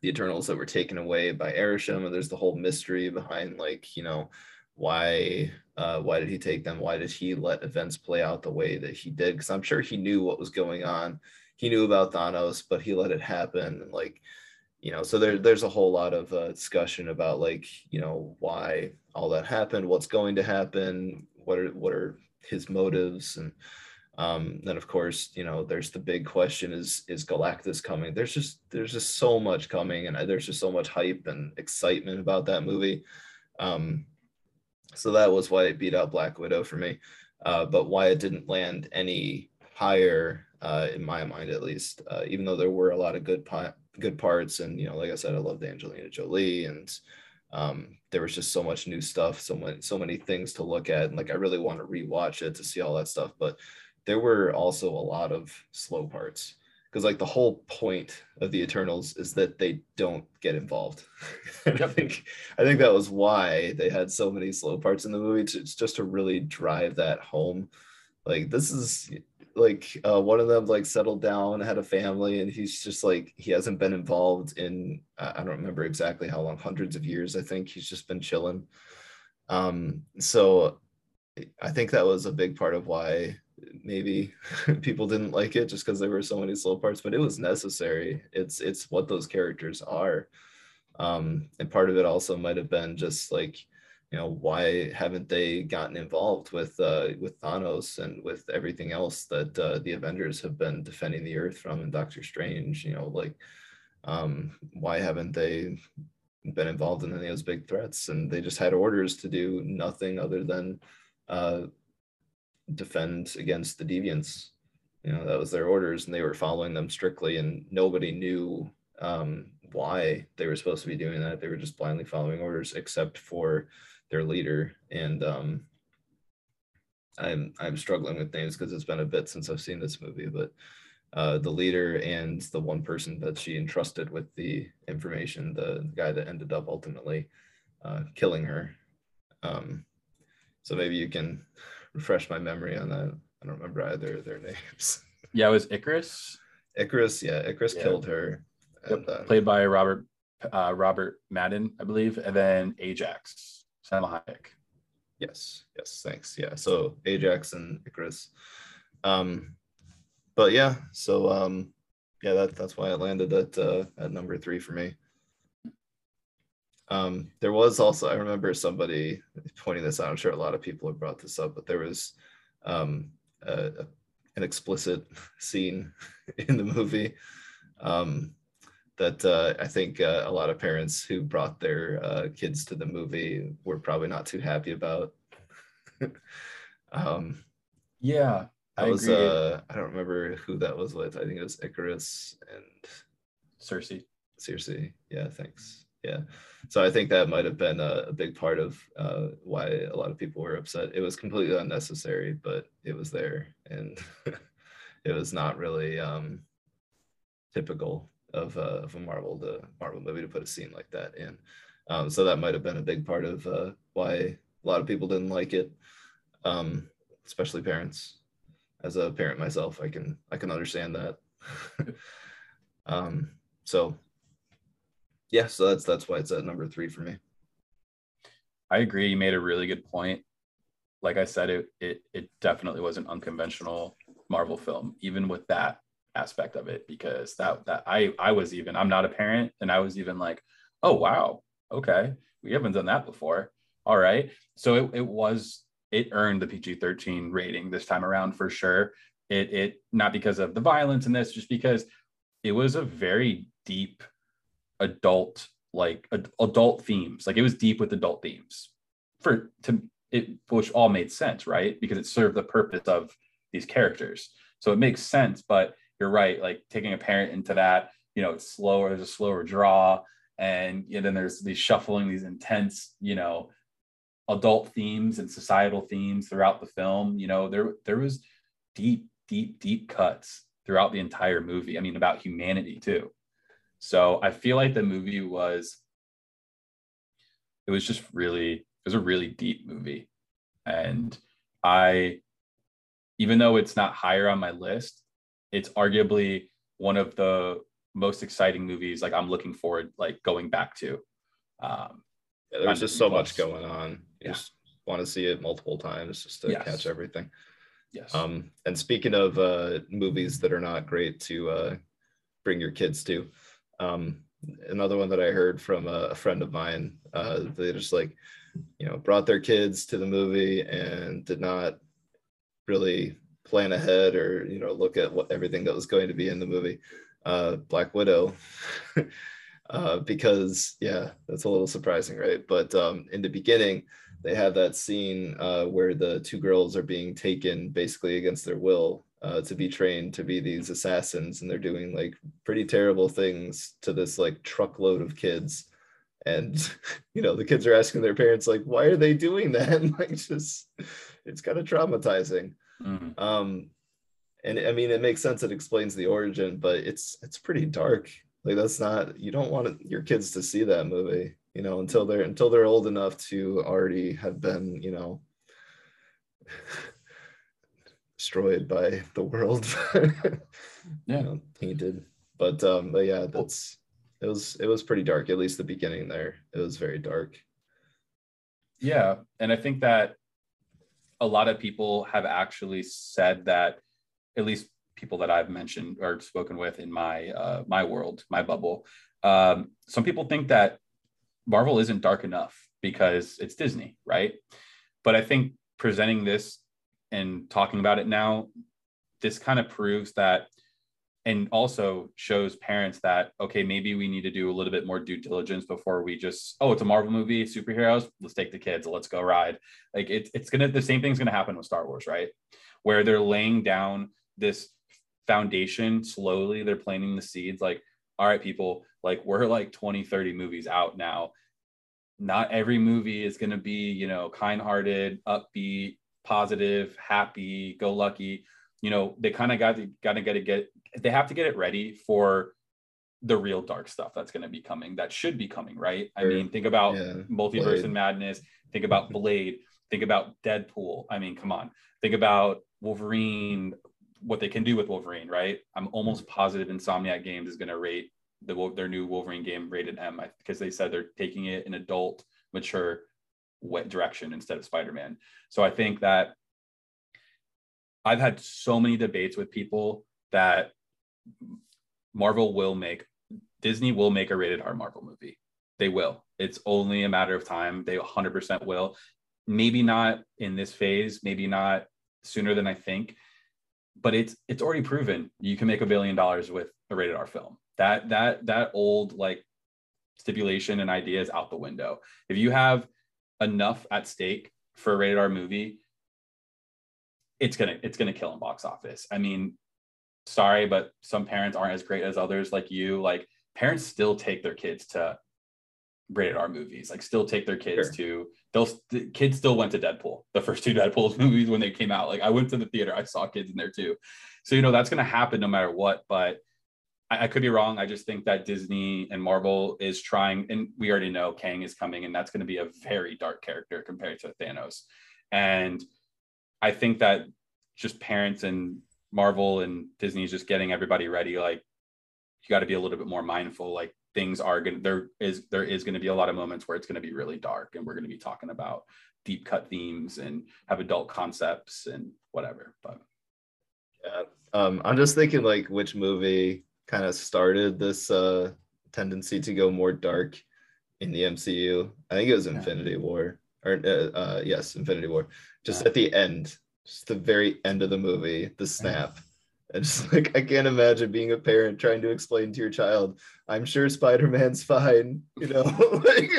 the Eternals that were taken away by Arishem, and there's the whole mystery behind like you know why uh, why did he take them? Why did he let events play out the way that he did? Because I'm sure he knew what was going on. He knew about Thanos, but he let it happen. And like you know, so there there's a whole lot of uh, discussion about like you know why all that happened, what's going to happen, what are what are his motives and um, then of course, you know, there's the big question: is is Galactus coming? There's just there's just so much coming, and there's just so much hype and excitement about that movie. Um, so that was why it beat out Black Widow for me. Uh, but why it didn't land any higher, uh, in my mind at least, uh, even though there were a lot of good good parts, and you know, like I said, I loved Angelina Jolie, and um, there was just so much new stuff, so many so many things to look at, and like I really want to rewatch it to see all that stuff, but there were also a lot of slow parts because like the whole point of the Eternals is that they don't get involved. I think I think that was why they had so many slow parts in the movie to just to really drive that home. Like this is like uh, one of them like settled down, had a family, and he's just like he hasn't been involved in I don't remember exactly how long, hundreds of years. I think he's just been chilling. Um, so I think that was a big part of why maybe people didn't like it just because there were so many slow parts, but it was necessary. It's it's what those characters are. Um, and part of it also might have been just like, you know, why haven't they gotten involved with uh, with Thanos and with everything else that uh, the Avengers have been defending the Earth from and Doctor Strange? You know, like, um, why haven't they been involved in any of those big threats? And they just had orders to do nothing other than uh, defend against the deviants. You know, that was their orders and they were following them strictly and nobody knew um, why they were supposed to be doing that. They were just blindly following orders except for their leader. And um, I'm I'm struggling with names because it's been a bit since I've seen this movie, but uh, the leader and the one person that she entrusted with the information, the, guy that ended up ultimately uh, killing her. Um, so maybe you can refresh my memory on that. I don't remember either of their names. Yeah, it was Icarus. Icarus, yeah, Icarus yeah. killed her. And, uh, Played by Robert uh, Robert Madden, I believe, and then Ajax, Salma Hayek. Yes, yes, thanks. Yeah, so Ajax and Icarus. Um, but yeah, so um, yeah, that, that's why it landed at uh, at number three for me. Um, there was also, I remember somebody pointing this out. I'm sure a lot of people have brought this up, but there was um, a, a, an explicit scene in the movie um, that uh, I think uh, a lot of parents who brought their uh, kids to the movie were probably not too happy about. um, yeah, I was. Uh, I don't remember who that was with. I think it was Icarus and Sersi. Sersi. Yeah, thanks yeah. So i think that might have been a, a big part of uh, why a lot of people were upset. It was completely unnecessary but it was there and it was not really um, typical of, uh, of a marvel the marvel movie to put a scene like that in. Um, so that might have been a big part of uh, why a lot of people didn't like it. Um, especially parents. As a parent myself i can i can understand that. Um, so yeah, so that's that's why it's at number three for me. I agree. You made a really good point. Like I said, it it it definitely was an unconventional Marvel film, even with that aspect of it, because that that I I was even I'm not a parent, and I was even like, oh wow, okay, we haven't done that before. All right, so it it was it earned the PG-13 rating this time around for sure. It it not because of the violence in this, just because it was a very deep adult like adult themes. Like it was deep with adult themes. For to it which all made sense right? Because it served the purpose of these characters. So it makes sense but you're right like taking a parent into that you know it's slower there's a slower draw and, and then there's these shuffling these intense you know adult themes and societal themes throughout the film. You know there there was deep deep deep cuts throughout the entire movie. I mean about humanity too so I feel like the movie was, it was just really, it was a really deep movie. And I, even though it's not higher on my list, it's arguably one of the most exciting movies like I'm looking forward like going back to. Um, yeah, there's just so plus. much going on. You yeah. just want to see it multiple times just to yes. catch everything. Yes. Um, and speaking of uh, movies that are not great to uh, bring your kids to, um, another one that I heard from a, friend of mine, uh, they just like, you know, brought their kids to the movie and did not really plan ahead or you know look at what everything that was going to be in the movie. Uh, Black Widow. uh, because yeah, that's a little surprising, right? But um, in the beginning, they have that scene uh, where the two girls are being taken basically against their will uh, to be trained to be these assassins and they're doing like pretty terrible things to this like truckload of kids and you know the kids are asking their parents like why are they doing that and like just it's kind of traumatizing mm-hmm. um and I mean it makes sense. It explains the origin, but it's it's pretty dark. Like that's not you don't want your kids to see that movie, you know, until they're until they're old enough to already have been, you know, destroyed by the world. yeah, you know, tainted. But um, but yeah, that's it was it was pretty dark. At least the beginning there, it was very dark. Yeah, and I think that a lot of people have actually said that, at least people that I've mentioned or spoken with in my uh, my world, my bubble, um, some people think that Marvel isn't dark enough because it's Disney, right? But I think presenting this and talking about it now, this kind of proves that and also shows parents that okay maybe we need to do a little bit more due diligence before we just oh it's a marvel movie superheroes let's take the kids let's go ride. Like it, it's gonna the same thing's gonna happen with star wars right? Where they're laying down this foundation slowly they're planting the seeds like all right people like we're like 20 30 movies out now. Not every movie is going to be you know kind-hearted upbeat positive happy go lucky you know they kind of got to got to get it get they have to get it ready for the real dark stuff that's going to be coming that should be coming right? I mean think about yeah. multiverse blade. and madness think about blade think about deadpool i mean come on. Think about wolverine what they can do with wolverine right? I'm almost mm. positive insomniac games is going to rate the, their new wolverine game rated m because they said they're taking it in adult mature direction instead of spider-man so i think that i've had so many debates with people that Marvel will make Disney will make a rated R Marvel movie. They will. It's only a matter of time. They 100% will. Maybe not in this phase, maybe not sooner than I think, but it's it's already proven you can make a billion dollars with a rated R film. That that that old like stipulation and idea is out the window. If you have enough at stake for a rated R movie, it's gonna it's gonna kill in box office. I mean, sorry, but some parents aren't as great as others like you. Like parents still take their kids to rated R movies, like still take their kids sure. to they'll the kids still went to Deadpool, the first two Deadpool movies when they came out. Like I went to the theater, I saw kids in there too. So you know that's gonna happen no matter what. But I, I could be wrong. I just think that Disney and Marvel is trying, and we already know Kang is coming, and that's gonna be a very dark character compared to Thanos. And I think that just parents and Marvel and Disney is just getting everybody ready. Like you got to be a little bit more mindful. Like things are going to there is there is going to be a lot of moments where it's going to be really dark, and we're going to be talking about deep cut themes and have adult concepts and whatever. But yeah, um, I'm just thinking like which movie kind of started this uh, tendency to go more dark in the MCU. I think it was Infinity yeah. War, or uh, uh, yes, Infinity War. Just yeah. at the end, just the very end of the movie, the snap. And just like I can't imagine being a parent trying to explain to your child, I'm sure Spider-Man's fine, you know. like,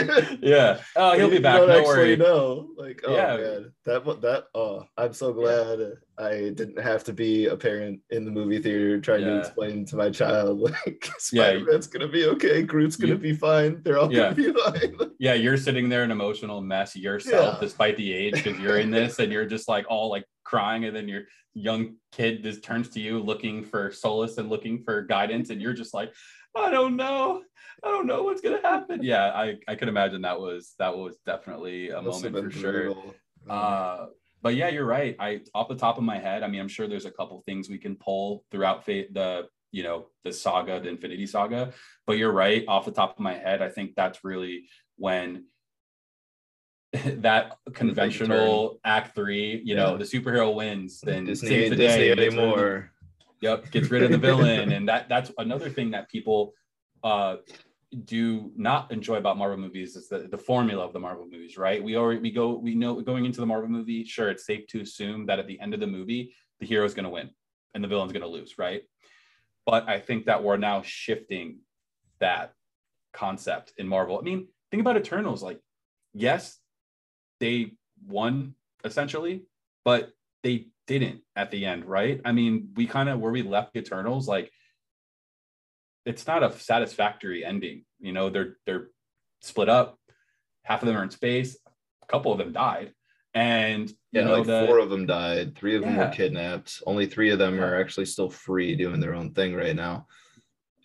yeah. Oh, he'll be back. Don't no actually worry. know. Like, oh yeah. man, that that oh, I'm so glad yeah. I didn't have to be a parent in the movie theater trying yeah. to explain to my child like Spider-Man's gonna be okay, Groot's gonna you, be fine. They're all gonna be fine. yeah, you're sitting there an emotional mess yourself, despite the age, because you're in this and you're just like all like crying, and then your young kid just turns to you looking for solace and looking for guidance, and you're just like I don't know. I don't know what's gonna happen. Yeah, I, I could imagine that was that was definitely a moment for sure. Uh, but yeah, you're right. I off the top of my head, I mean, I'm sure there's a couple things we can pull throughout the you know the saga, the Infinity Saga. But you're right. Off the top of my head, I think that's really when that conventional act three, you yeah. know, the superhero wins, then Disney, saves the Disney day. Anymore. Yep, gets rid of the villain, and that that's another thing that people uh, do not enjoy about Marvel movies is the, the formula of the Marvel movies, right? We already we go we know going into the Marvel movie, sure, it's safe to assume that at the end of the movie, the hero is going to win and the villain's going to lose, right? But I think that we're now shifting that concept in Marvel. I mean, think about Eternals. Like, yes, they won essentially, but they didn't at the end, right? I mean, we kind of where we left Eternals, like it's not a satisfactory ending. You know, they're they're split up. Half of them are in space. A couple of them died. And yeah, you know like the, four of them died. Three of them Yeah. were kidnapped. Only three of them Yeah. are actually still free doing their own thing right now.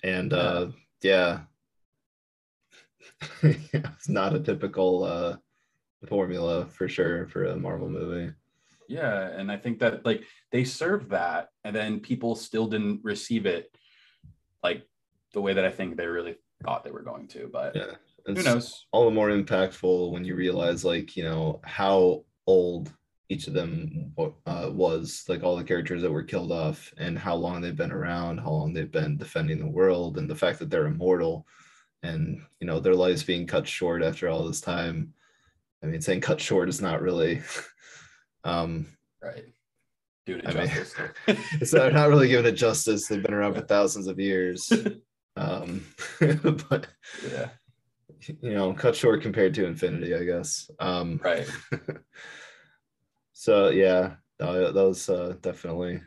And Yeah. uh yeah. it's not a typical uh formula for sure for a Marvel movie. Yeah, and I think that like they served that, and then people still didn't receive it like the way that I think they really thought they were going to. But Yeah. who It's knows? all the more impactful when you realize like, you know, how old each of them uh, was, like all the characters that were killed off and how long they've been around, how long they've been defending the world and the fact that they're immortal and, you know, their lives being cut short after all this time. I mean, saying cut short is not really um Right. Do it I mean- justice. it's not, not really giving it justice. They've been around for thousands of years. Um, but yeah. you know, cut short compared to infinity, I guess. Um, Right. so yeah, that was uh, definitely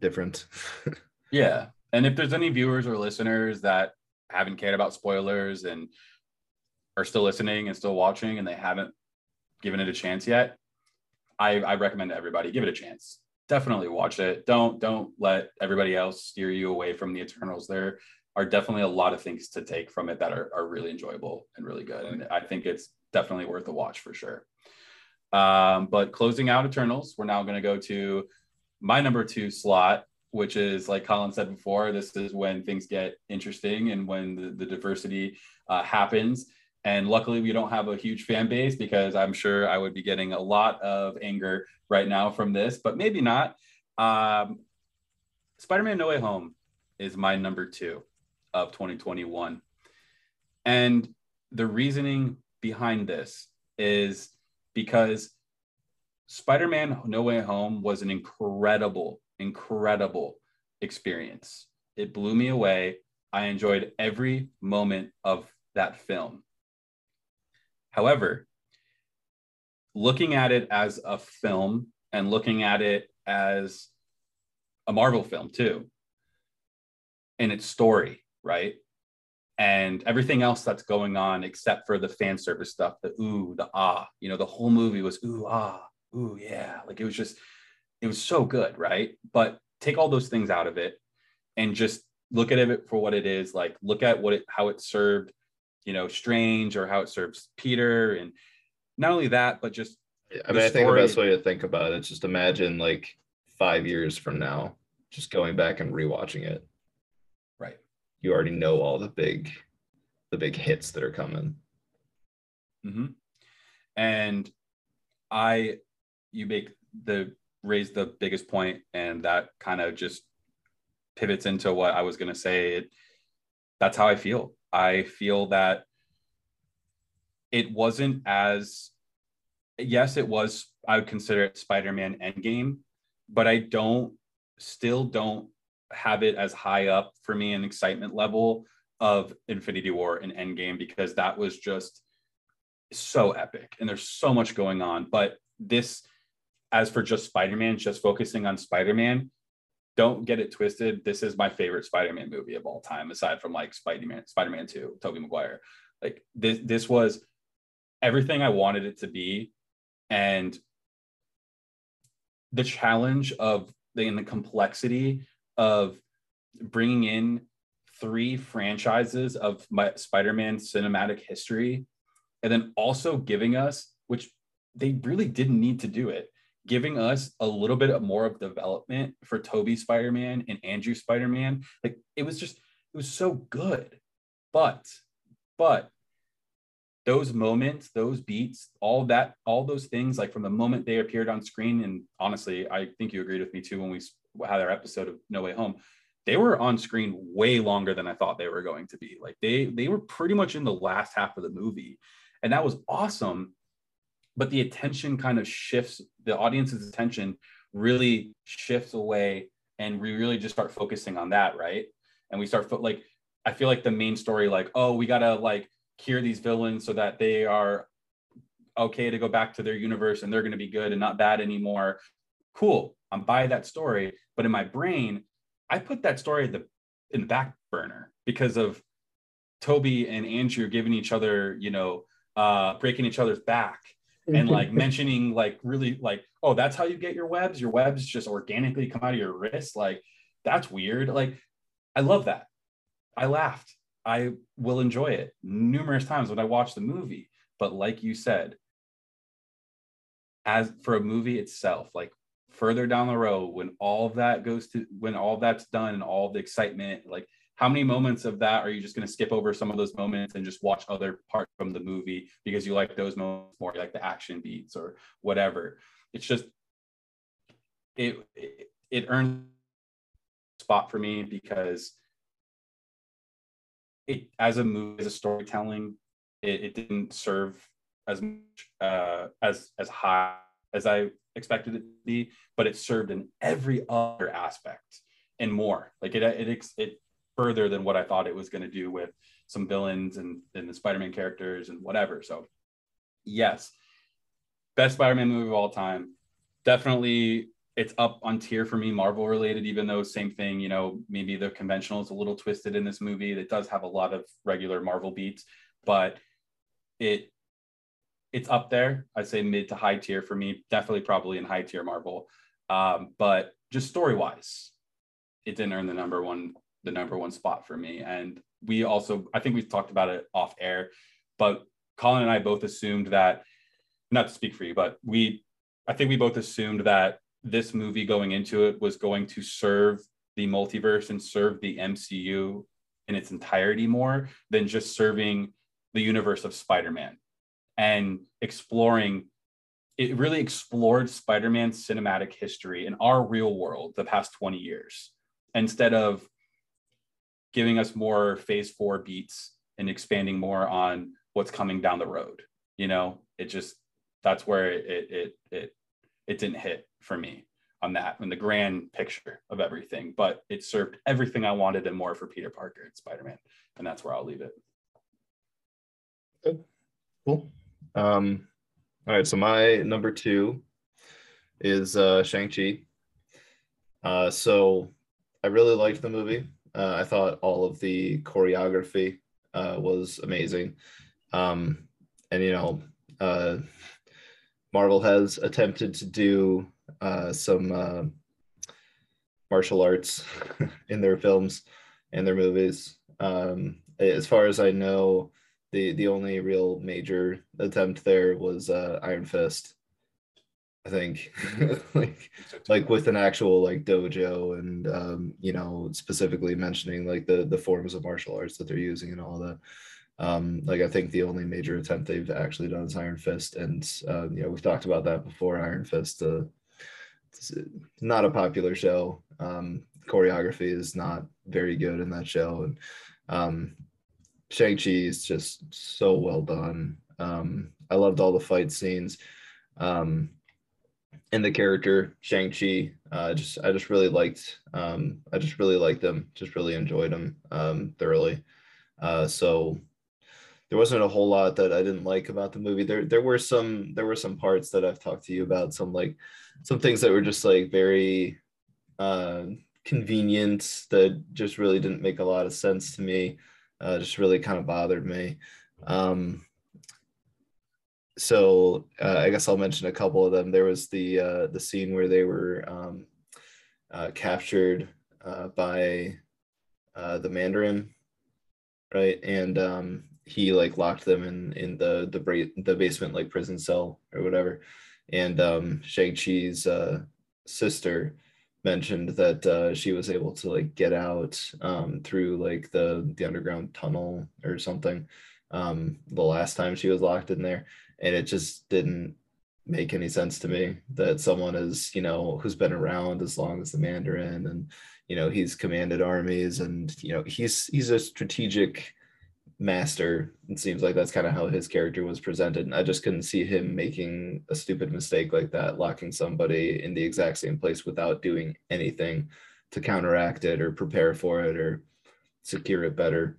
different. Yeah. And if there's any viewers or listeners that haven't cared about spoilers and are still listening and still watching and they haven't given it a chance yet, I, I recommend to everybody give it a chance. Definitely watch it. Don't don't let everybody else steer you away from the Eternals. There are definitely a lot of things to take from it that are, are really enjoyable and really good. And I think it's definitely worth a watch for sure. Um, but closing out Eternals, we're now going to go to my number two slot, which is like Colin said before, this is when things get interesting and when the, the diversity uh, happens. And luckily, we don't have a huge fan base because I'm sure I would be getting a lot of anger right now from this, but maybe not. Um, Spider Man No Way Home is my number two of 2021. And the reasoning behind this is because Spider Man No Way Home was an incredible, incredible experience. It blew me away. I enjoyed every moment of that film. However, looking at it as a film and looking at it as a Marvel film too, and its story, right? And everything else that's going on, except for the fan service stuff, the ooh, the ah, you know, the whole movie was ooh, ah, ooh, yeah. Like it was just, it was so good, right? But take all those things out of it and just look at it for what it is. Like look at what it, how it served, you know, Strange or how it serves Peter. And not only that, but just I mean, I think the best way to think about it is just imagine like five years from now, just going back and rewatching it. right. You already know all the big, the big hits that are coming. hmm And I, you make the raise the biggest point, and that kind of just pivots into what I was going to say. It, that's how I feel. I feel that it wasn't as, yes, it was. I would consider it Spider-Man Endgame, but I don't, still don't have it as high up for me in excitement level of Infinity War and Endgame because that was just so epic and there's so much going on. But this, as for just Spider Man, just focusing on Spider Man, don't get it twisted. This is my favorite Spider Man movie of all time, aside from like Spider Man, Spider Man 2, Tobey Maguire. Like this, this was everything I wanted it to be. And the challenge of the, and the complexity of bringing in three franchises of my Spider-Man cinematic history and then also giving us which they really didn't need to do it giving us a little bit more of development for Tobey Spider-Man and Andrew Spider-Man like it was just it was so good but but those moments those beats all that all those things like from the moment they appeared on screen and honestly I think you agreed with me too when we had our episode of No Way Home they were on screen way longer than I thought they were going to be. Like they they were pretty much in the last half of the movie, and that was awesome. But the attention kind of shifts. The audience's attention really shifts away, and we really just start focusing on that, right? And we start fo- like I feel like the main story, like oh, we gotta like cure these villains so that they are okay to go back to their universe and they're gonna be good and not bad anymore. Cool, I'm by that story, but in my brain I put that story in the in the back burner because of Tobey and Andrew giving each other, you know, uh, breaking each other's back and like mentioning like really like oh that's how you get your webs. Your webs just organically come out of your wrist. Like that's weird. Like i love that. I laughed. I will enjoy it numerous times when i watch the movie. But like you said as for a movie itself like further down the road when all of that goes to when all that's done and all the excitement like how many moments of that are you just going to skip over some of those moments and just watch other parts from the movie because you like those moments more like the action beats or whatever? It's just it it, it earned spot for me because it as a movie as a storytelling it, it didn't serve as much uh, as as high as i expected it to be but it served in every other aspect and more. Like it it it further than what I thought it was going to do with some villains and, and the Spider-Man characters and whatever. So yes, best Spider-Man movie of all time. Definitely it's up on tier for me, Marvel related, even though same thing, you know, maybe the conventional is a little twisted in this movie. It does have a lot of regular Marvel beats, but it it's up there. I'd say mid to high tier for me, definitely probably in high tier Marvel. Um, but just story wise, it didn't earn the number one the number one spot for me. And we also, I think we've talked about it off air, but Colin and I both assumed that, not to speak for you, but we, I think we both assumed that this movie going into it was going to serve the multiverse and serve the MCU in its entirety more than just serving the universe of Spider-Man and exploring it really explored Spider-Man's cinematic history in our real world the past 20 years instead of giving us more phase four beats and expanding more on what's coming down the road. You know, it just that's where it it it it didn't hit for me on that in the grand picture of everything, but it served everything I wanted and more for Peter Parker and Spider-Man. And that's where I'll leave it. Good. Cool. Um, all right. So my number two is uh, Shang-Chi. Uh, so I really liked the movie. Uh, I thought all of the choreography uh, was amazing. Um, and, you know, uh, Marvel has attempted to do uh, some uh, martial arts in their films and their movies. Um, as far as I know, the, the only real major attempt there was uh, Iron Fist. I think like like with an actual like dojo and um, you know specifically mentioning like the the forms of martial arts that they're using and all that. Um, like I think the only major attempt they've actually done is Iron Fist, and uh, you know we've talked about that before. Iron Fist, uh, it's not a popular show. Um, choreography is not very good in that show, and um, Shang Chi is just so well done. Um, I loved all the fight scenes. Um, and the character Shang Chi. Uh, just I just really liked um, I just really liked them. Just really enjoyed them um, thoroughly. Uh, so there wasn't a whole lot that I didn't like about the movie. There there were some there were some parts that I've talked to you about. Some like some things that were just like very uh, convenient that just really didn't make a lot of sense to me. Uh, just really kind of bothered me. Um, so uh, I guess I'll mention a couple of them. There was the uh, the scene where they were um, uh, captured uh, by uh, the Mandarin, right? And um, he like locked them in in the the bra- the basement like prison cell or whatever. And um, Shang Chi's uh, sister mentioned that she was able to like get out um, through like the the underground tunnel or something um, the last time she was locked in there and it just didn't make any sense to me that someone is you know who's been around as long as the mandarin and you know he's commanded armies and you know he's he's a strategic master. It seems like that's kind of how his character was presented and i just couldn't see him making a stupid mistake like that locking somebody in the exact same place without doing anything to counteract it or prepare for it or secure it better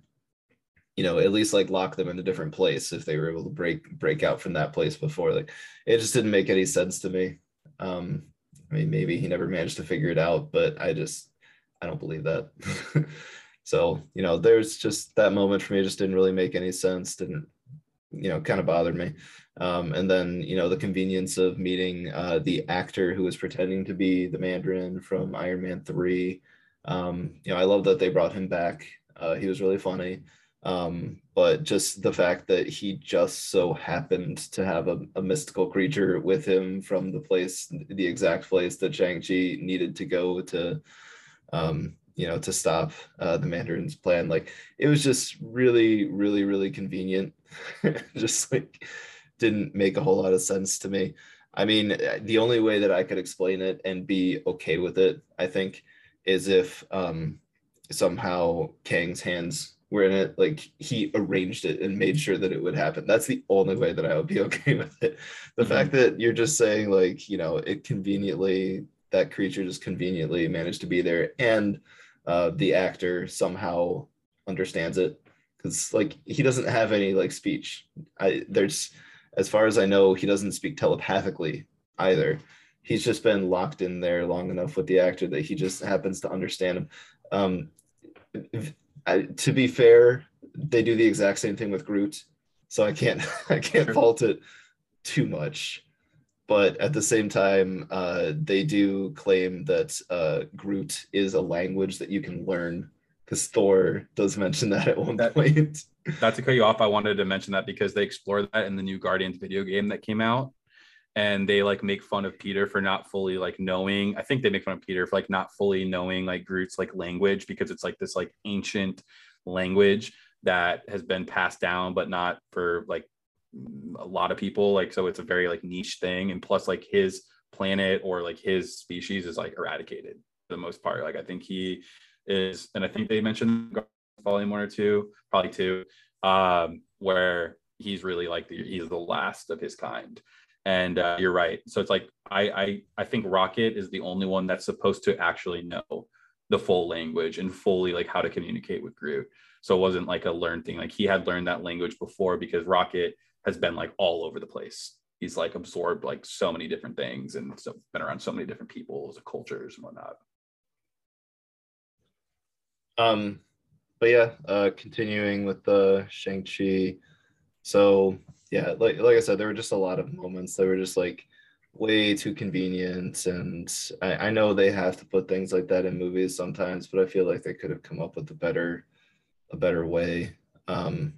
you know at least like lock them in a different place if they were able to break break out from that place before like it just didn't make any sense to me um i mean maybe he never managed to figure it out but i just i don't believe that so you know there's just that moment for me just didn't really make any sense didn't you know kind of bothered me. Um, and then you know the convenience of meeting uh, the actor who was pretending to be the Mandarin from Iron Man three. Um, you know, I love that they brought him back. Uh, he was really funny. Um, but just the fact that he just so happened to have a, a, mystical creature with him from the place, the exact place that Shang-Chi needed to go to, um, you know, to stop uh, the Mandarin's plan. Like it was just really, really, really convenient. just like didn't make a whole lot of sense to me. I mean, the only way that I could explain it and be okay with it, I think, is if um, somehow Kang's hands were in it. Like he arranged it and made sure that it would happen. That's the only way that I would be okay with it. The mm-hmm. fact that you're just saying, like, you know, it conveniently, that creature just conveniently managed to be there and uh, the actor somehow understands it because like he doesn't have any like speech i there's as far as i know he doesn't speak telepathically either he's just been locked in there long enough with the actor that he just happens to understand him um I, to be fair they do the exact same thing with groot so i can't i can't fault it too much but at the same time, uh, they do claim that uh, Groot is a language that you can learn because Thor does mention that at one that, point. not to cut you off, I wanted to mention that because they explore that in the new Guardians video game that came out. And they like make fun of Peter for not fully like knowing. I think they make fun of Peter for like not fully knowing like Groot's like language because it's like this like ancient language that has been passed down, but not for like a lot of people. Like so it's a very like niche thing. And plus like his planet or like his species is like eradicated for the most part. Like i think he is and i think they mentioned volume one or two probably two um where he's really like the, he's the last of his kind and uh, you're right so it's like I, I i think rocket is the only one that's supposed to actually know the full language and fully like how to communicate with groot so it wasn't like a learned thing like he had learned that language before because rocket has been like all over the place. He's like absorbed like so many different things and so been around so many different peoples cultures and whatnot. Um, but yeah, uh, continuing with the Shang Chi. So yeah, like like I said, there were just a lot of moments that were just like way too convenient, and I, I know they have to put things like that in movies sometimes, but I feel like they could have come up with a better a better way. Um,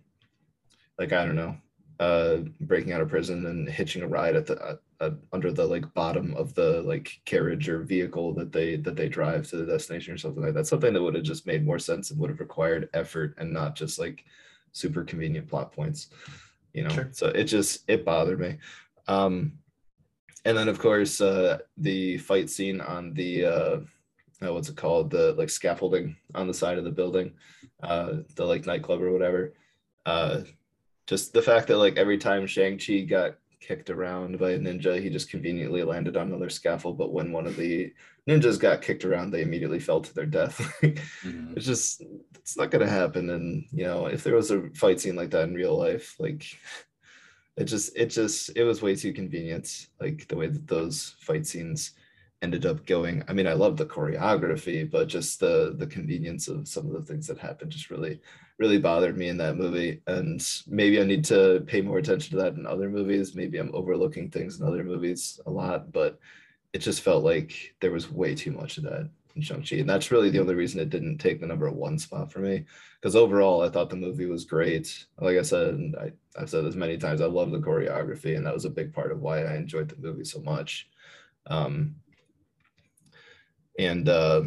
like I don't know, uh breaking out of prison and hitching a ride at the uh, uh, under the like bottom of the like carriage or vehicle that they that they drive to the destination or something like that something that would have just made more sense and would have required effort and not just like super convenient plot points you know sure. so it just it bothered me. Um and then of course uh the fight scene on the uh what's it called? The like scaffolding on the side of the building uh the like nightclub or whatever. Uh just the fact that like every time Shang-Chi got kicked around by a ninja, he just conveniently landed on another scaffold. But when one of the ninjas got kicked around, they immediately fell to their death. mm-hmm. It's just it's not gonna happen. And you know, if there was a fight scene like that in real life, like it just it just it was way too convenient, like the way that those fight scenes ended up going. I mean, I love the choreography, but just the the convenience of some of the things that happened just really really bothered me in that movie. And maybe I need to pay more attention to that in other movies. Maybe I'm overlooking things in other movies a lot, but it just felt like there was way too much of that in Shang-Chi. And that's really the only reason it didn't take the number one spot for me. Because overall, I thought the movie was great. Like I said, and I, I've said this many times, I love the choreography, and that was a big part of why I enjoyed the movie so much. Um, and uh,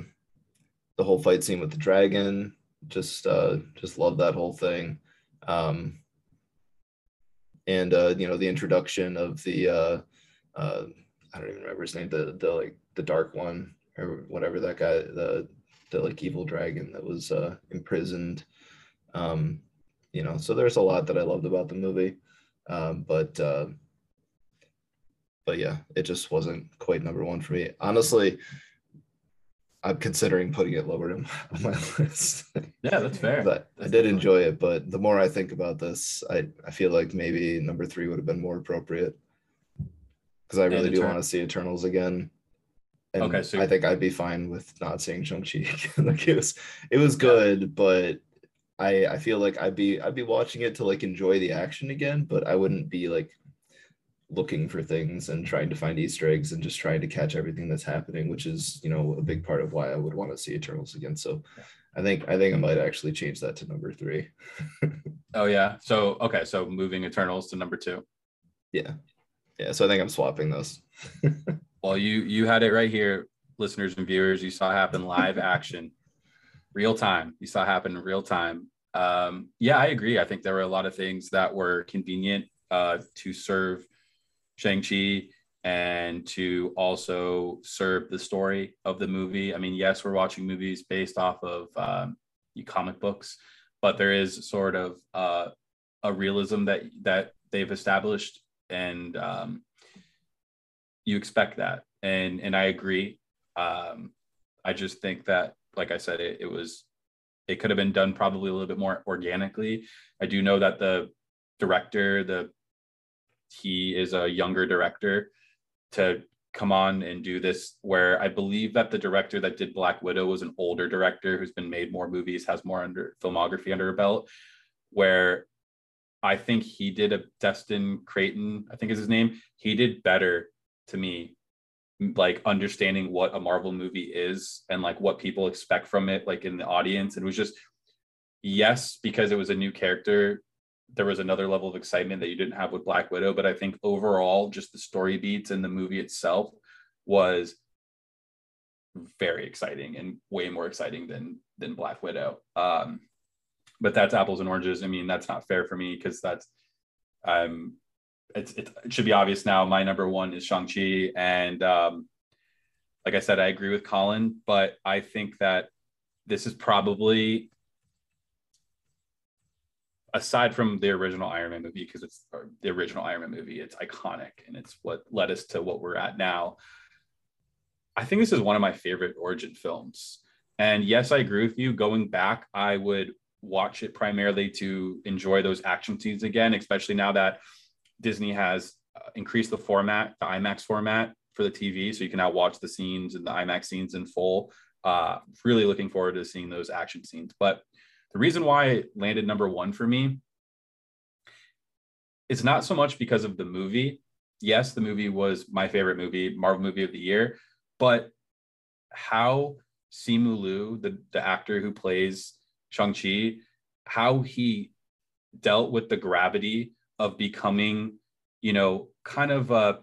the whole fight scene with the dragon, just uh, just love that whole thing. Um, and uh, you know the introduction of the uh, uh, I don't even remember his name, the the like the dark one or whatever that guy, the the like evil dragon that was uh, imprisoned. Um, you know, so there's a lot that I loved about the movie, um, but uh, but yeah, it just wasn't quite number one for me. Honestly, I'm considering putting it lower on my list. Yeah, that's fair. but that's I did enjoy it, but the more I think about this, I, I feel like maybe number three would have been more appropriate. Because I really do want to see Eternals again. And okay, so I think I'd be fine with not seeing Shang-Chi. like it was it was good, but I I feel like I'd be I'd be watching it to like enjoy the action again, but I wouldn't be like looking for things and trying to find Easter eggs and just trying to catch everything that's happening, which is you know a big part of why I would want to see Eternals again. So I think I think I might actually change that to number three. oh yeah. So okay, so moving Eternals to number two. Yeah. Yeah. So I think I'm swapping those. well, you you had it right here, listeners and viewers. You saw happen live action, real time. You saw happen in real time. Um, yeah, I agree. I think there were a lot of things that were convenient uh, to serve Shang-Chi and to also serve the story of the movie. I mean, yes, we're watching movies based off of um, comic books, but there is sort of uh, a realism that that they've established, and um, you expect that. And and I agree. Um, I just think that, like I said, it, it was it could have been done probably a little bit more organically. I do know that the director, the he is a younger director to come on and do this where i believe that the director that did black widow was an older director who's been made more movies has more under filmography under her belt where i think he did a Destin Cretton i think is his name he did better to me like understanding what a marvel movie is and like what people expect from it like in the audience. It was just yes because it was a new character there was another level of excitement that you didn't have with Black Widow. But I think overall, just the story beats and the movie itself was very exciting and way more exciting than than Black Widow. Um, but that's apples and oranges. I mean, that's not fair for me because that's um it's, it should be obvious now. My number one is Shang Chi, and um, like I said, I agree with Colin, but I think that this is probably aside from the original Iron Man movie, because it's the original Iron Man movie, it's iconic and it's what led us to what we're at now. I think this is one of my favorite origin films. And yes, I agree with you. Going back, I would watch it primarily to enjoy those action scenes again, especially now that Disney has uh, increased the format, the IMAX format for the TV. So you can now watch the scenes and the IMAX scenes in full. Uh, really looking forward to seeing those action scenes. But the reason why it landed number one for me is not so much because of the movie. Yes, the movie was my favorite movie, Marvel movie of the year, but how Simu Liu, the, the actor who plays Shang-Chi, how he dealt with the gravity of becoming, you know, kind of a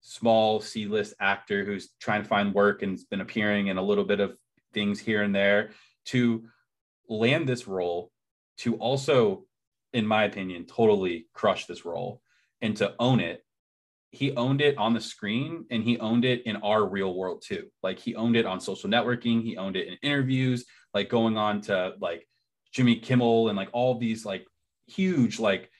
small C-list actor who's trying to find work and's been appearing in a little bit of things here and there to land this role to also, in my opinion, totally crush this role and to own it. He owned it on the screen and he owned it in our real world too. Like he owned it on social networking, he owned it in interviews, like going on to like Jimmy Kimmel and like all these like huge like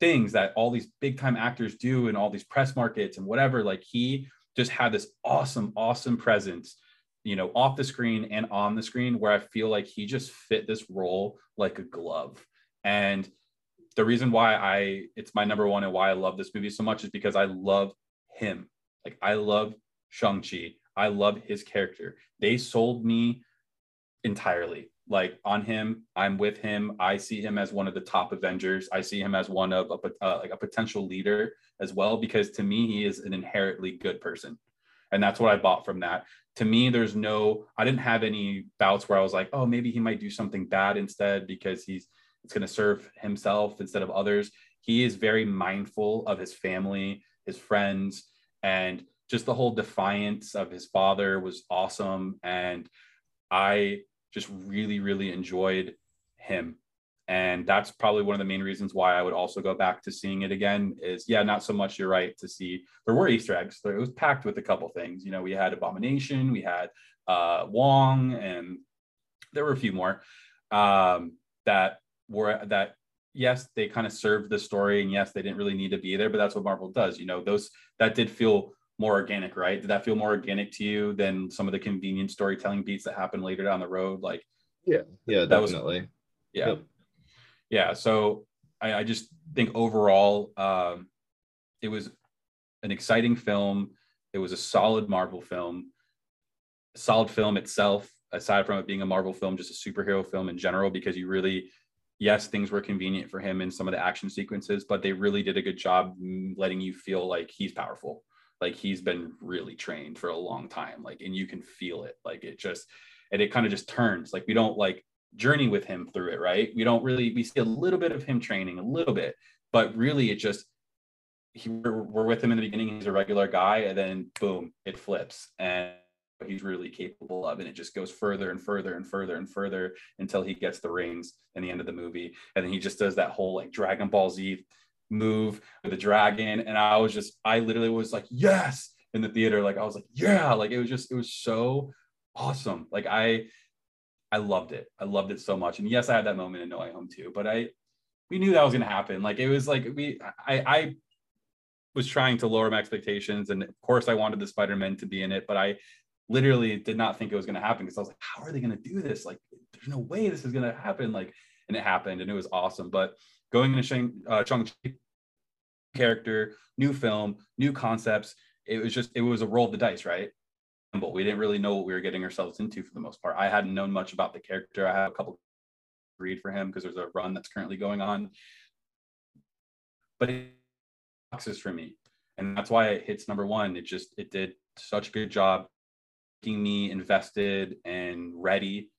things that all these big time actors do in all these press markets and whatever. Like he just had this awesome, awesome presence you know, off the screen and on the screen, where I feel like he just fit this role like a glove. And the reason why I it's my number one and why I love this movie so much is because I love him. Like I love Shang-Chi. I love his character. They sold me entirely. Like on him, I'm with him. I see him as one of the top Avengers. I see him as one of a uh, like a potential leader as well because to me he is an inherently good person. And that's what I bought from that to me, there's no, I didn't have any bouts where I was like, oh, maybe he might do something bad instead because he's, it's going to serve himself instead of others. He is very mindful of his family, his friends, and just the whole defiance of his father was awesome. And I just really, really enjoyed him and that's probably one of the main reasons why I would also go back to seeing it again. Is yeah, not so much. You're right to see there were Easter eggs. It was packed with a couple things. You know, we had Abomination, we had uh, Wong, and there were a few more um, that were that. Yes, they kind of served the story, and yes, they didn't really need to be there. But that's what Marvel does. You know, those that did feel more organic, right? Did that feel more organic to you than some of the convenient storytelling beats that happen later down the road? Like, yeah, yeah, that definitely. Was, yeah. Yep yeah so I, I just think overall um, it was an exciting film it was a solid marvel film solid film itself aside from it being a Marvel film, just a superhero film in general, because you really, yes, things were convenient for him in some of the action sequences, but they really did a good job letting you feel like he's powerful. Like he's been really trained for a long time. Like, and you can feel it. Like it just, and it kind of just turns. Like we don't like journey with him through it, right? We don't really, we see a little bit of him training, a little bit, but really it just, he, we're, with him in the beginning. He's a regular guy, and then boom, it flips. And he's really capable of and it just goes further and further and further and further until he gets the rings in the end of the movie and then he just does that whole like dragon ball z move with the dragon and i was just i literally was like yes in the theater like i was like yeah like it was just it was so awesome like i i loved it i loved it so much and yes i had that moment in no way home too but i we knew that was going to happen like it was like we i i was trying to lower my expectations and of course i wanted the spider-man to be in it but i literally did not think it was going to happen because I was like, how are they going to do this? Like, there's no way this is going to happen. Like, and it happened and it was awesome. But going into Shang, uh, Shang-Chi character, new film, new concepts, it was just, it was a roll of the dice, right? But we didn't really know what we were getting ourselves into for the most part. I hadn't known much about the character. I have a couple read for him because there's a run that's currently going on. But it boxes for me. And that's why it hits number one. It just, it did such a good job making me invested and ready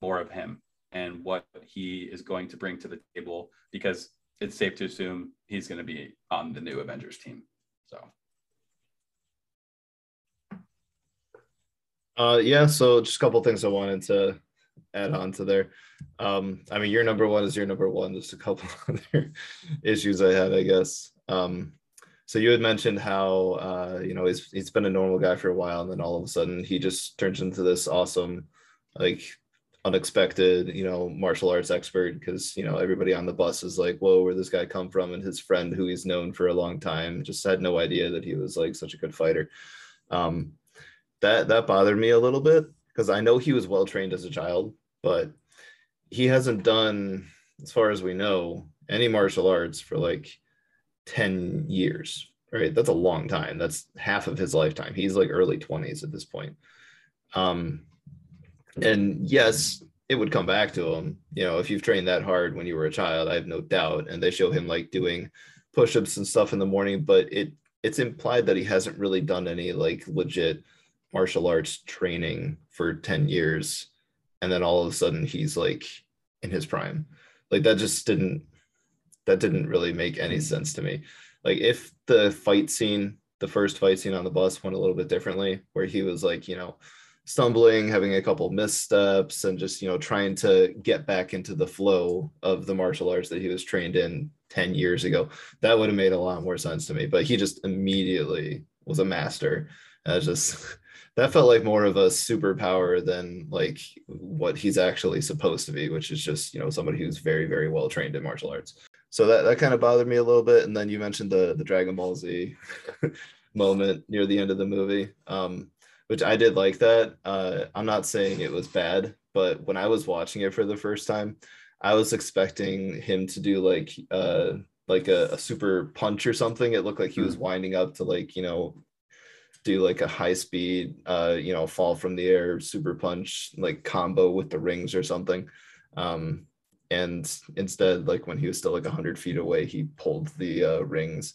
more of him and what he is going to bring to the table because it's safe to assume he's going to be on the new Avengers team. So. Uh, yeah, so just a couple things I wanted to add on to there. Um, I mean, your number one is your number one. Just a couple other issues I had, I guess. Um, so you had mentioned how uh, you know he's he's been a normal guy for a while, and then all of a sudden he just turns into this awesome, like unexpected, you know, martial arts expert because you know everybody on the bus is like, "Whoa, where this guy come from?" And his friend, who he's known for a long time, just had no idea that he was like such a good fighter. Um, that that bothered me a little bit because I know he was well trained as a child, but he hasn't done, as far as we know, any martial arts for like 10 years, right? That's a long time. That's half of his lifetime. He's like early 20s at this point. Um, and yes, it would come back to him. You know, if you've trained that hard when you were a child, I have no doubt. And they show him like doing push-ups and stuff in the morning, but it it's implied that he hasn't really done any like legit martial arts training for 10 years. And then all of a sudden he's like in his prime. Like that just didn't that didn't really make any hmm. sense to me. Like if the fight scene, the first fight scene on the bus went a little bit differently, where he was like, you know, stumbling, having a couple missteps, and just you know trying to get back into the flow of the martial arts that he was trained in 10 years ago, that would have made a lot more sense to me. But he just immediately was a master. And just that felt like more of a superpower than like what he's actually supposed to be, which is just you know somebody who's very very well trained in martial arts so that that kind of bothered me a little bit. And then you mentioned the the Dragon Ball Z moment near the end of the movie, um, which I did like that. Uh, I'm not saying it was bad, but when I was watching it for the first time, I was expecting him to do like uh, like a, a super punch or something. It looked like he was hmm. winding up to like you know do like a high speed uh you know fall from the air super punch like combo with the rings or something. Um and instead like when he was still like 100 feet away he pulled the uh, rings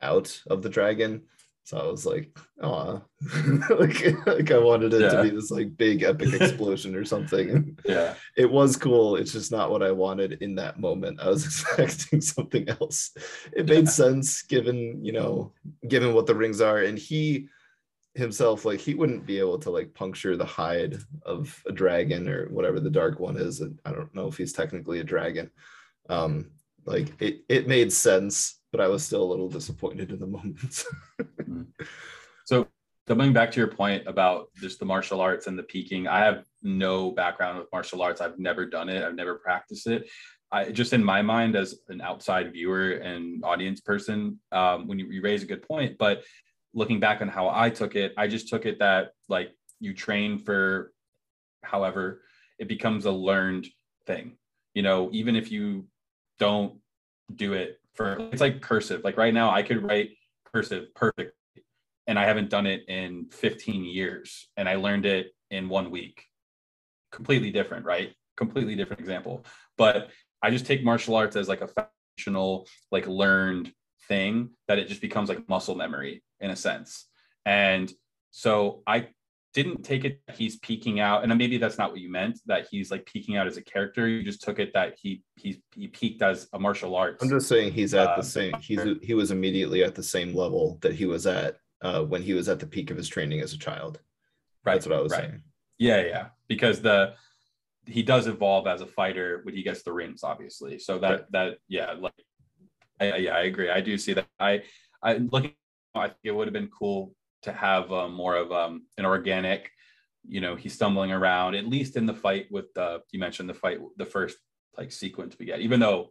out of the dragon. So i was like oh like, like i wanted it yeah. to be this like big epic explosion or something. Yeah. It was cool. It's just not what i wanted in that moment. I was expecting something else. It made yeah. sense given you know given what the rings are. And he himself like he wouldn't be able to like puncture the hide of a dragon or whatever the dark one is i don't know if he's technically a dragon. Um like it, it made sense but i was still a little disappointed in the moment mm-hmm. so coming back to your point about just the martial arts and the peaking i have no background with martial arts. I've never done it. I've never practiced it. I just in my mind as an outside viewer and audience person, um, when you, you raise a good point, but looking back on how I took it, I just took it that like you train for however it becomes a learned thing. You know, even if you don't do it for it's like cursive. Like right now I could write cursive perfectly and I haven't done it in 15 years and I learned it in one week. completely different, right? Completely different example. But I just take martial arts as like a foundational, like learned thing that it just becomes like muscle memory in a sense. And so I didn't take it he's peaking out and maybe that's not what you meant that he's like peaking out as a character you just took it that he he he peaked as a martial arts i'm just saying he's at uh, the same he's he was immediately at the same level that he was at uh, when he was at the peak of his training as a child right that's what i was right. saying yeah yeah because the he does evolve as a fighter when he gets the rings obviously so that right. that yeah like I, yeah i agree i do see that i i looking i think it would have been cool to have um, more of um, an organic, you know, he's stumbling around, at least in the fight with the, you mentioned the fight, the first like sequence we get, even though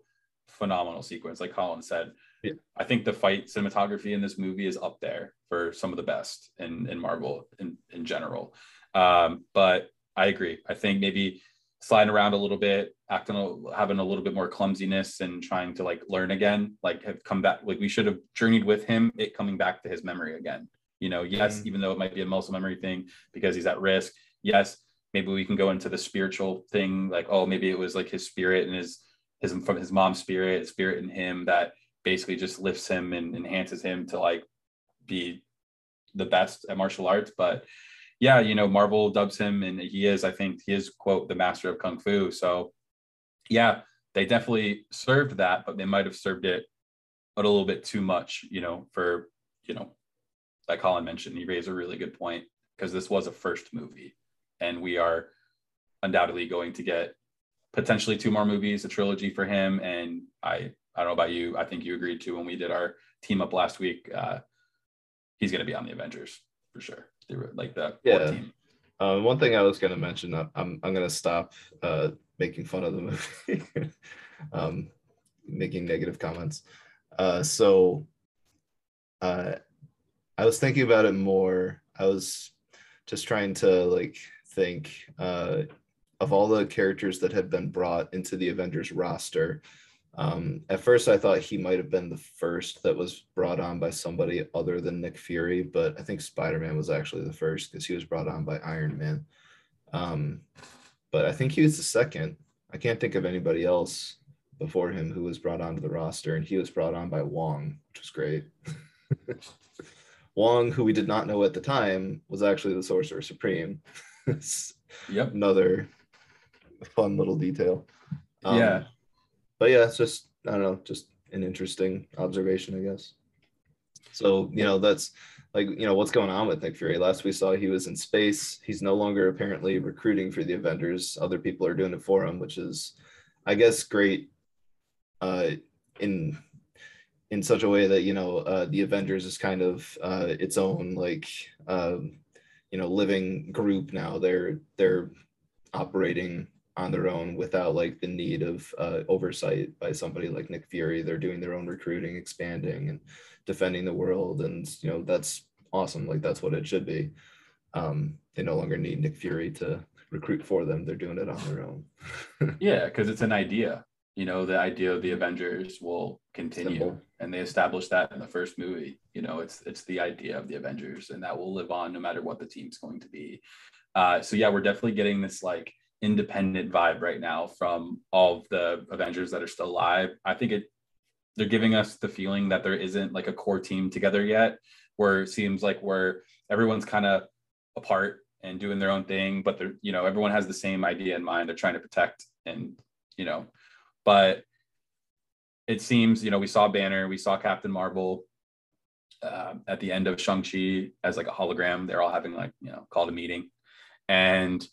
phenomenal sequence, like Colin said. Yeah. I think the fight cinematography in this movie is up there for some of the best in, in Marvel in, in general. Um, but I agree. I think maybe sliding around a little bit, acting, having a little bit more clumsiness and trying to like learn again, like have come back. Like we should have journeyed with him, it coming back to his memory again. You know, yes, mm-hmm. even though it might be a muscle memory thing because he's at risk. Yes, maybe we can go into the spiritual thing, like oh, maybe it was like his spirit and his his from his mom's spirit, spirit in him that basically just lifts him and enhances him to like be the best at martial arts. But yeah, you know, Marvel dubs him, and he is, I think, he is quote the master of kung fu. So yeah, they definitely served that, but they might have served it a little bit too much, you know, for you know like Colin mentioned, he raised a really good point because this was a first movie, and we are undoubtedly going to get potentially two more movies, a trilogy for him. And I, I don't know about you, I think you agreed to when we did our team up last week. Uh, he's going to be on the Avengers for sure. They were like that. yeah. Um, one thing I was going to mention, I'm I'm going to stop uh, making fun of the movie, um, making negative comments. Uh, so uh, I was thinking about it more. I was just trying to like think uh, of all the characters that have been brought into the Avengers roster. Um, at first, I thought he might have been the first that was brought on by somebody other than Nick Fury, but I think Spider Man was actually the first because he was brought on by Iron Man. Um, but I think he was the second. I can't think of anybody else before him who was brought onto the roster, and he was brought on by Wong, which was great. Wong, who we did not know at the time, was actually the Sorcerer Supreme. yep. Another fun little detail. Um, yeah. But yeah, it's just, I don't know, just an interesting observation, I guess. So, you know, that's like, you know, what's going on with Nick Fury? Last we saw, he was in space. He's no longer apparently recruiting for the Avengers. Other people are doing it for him, which is, I guess, great uh, in in such a way that you know uh, the Avengers is kind of uh, its own like um, you know living group now. They're they're operating on their own without like the need of uh, oversight by somebody like Nick Fury. They're doing their own recruiting, expanding, and defending the world, and you know that's awesome. Like that's what it should be. Um, they no longer need Nick Fury to recruit for them. They're doing it on their own. yeah, because it's an idea you know the idea of the avengers will continue Simple. and they established that in the first movie you know it's it's the idea of the avengers and that will live on no matter what the team's going to be uh, so yeah we're definitely getting this like independent vibe right now from all of the avengers that are still alive i think it they're giving us the feeling that there isn't like a core team together yet where it seems like where everyone's kind of apart and doing their own thing but they're you know everyone has the same idea in mind they're trying to protect and you know but it seems, you know, we saw Banner, we saw Captain Marvel uh, at the end of Shang-Chi as like a hologram. They're all having like, you know, called a meeting. And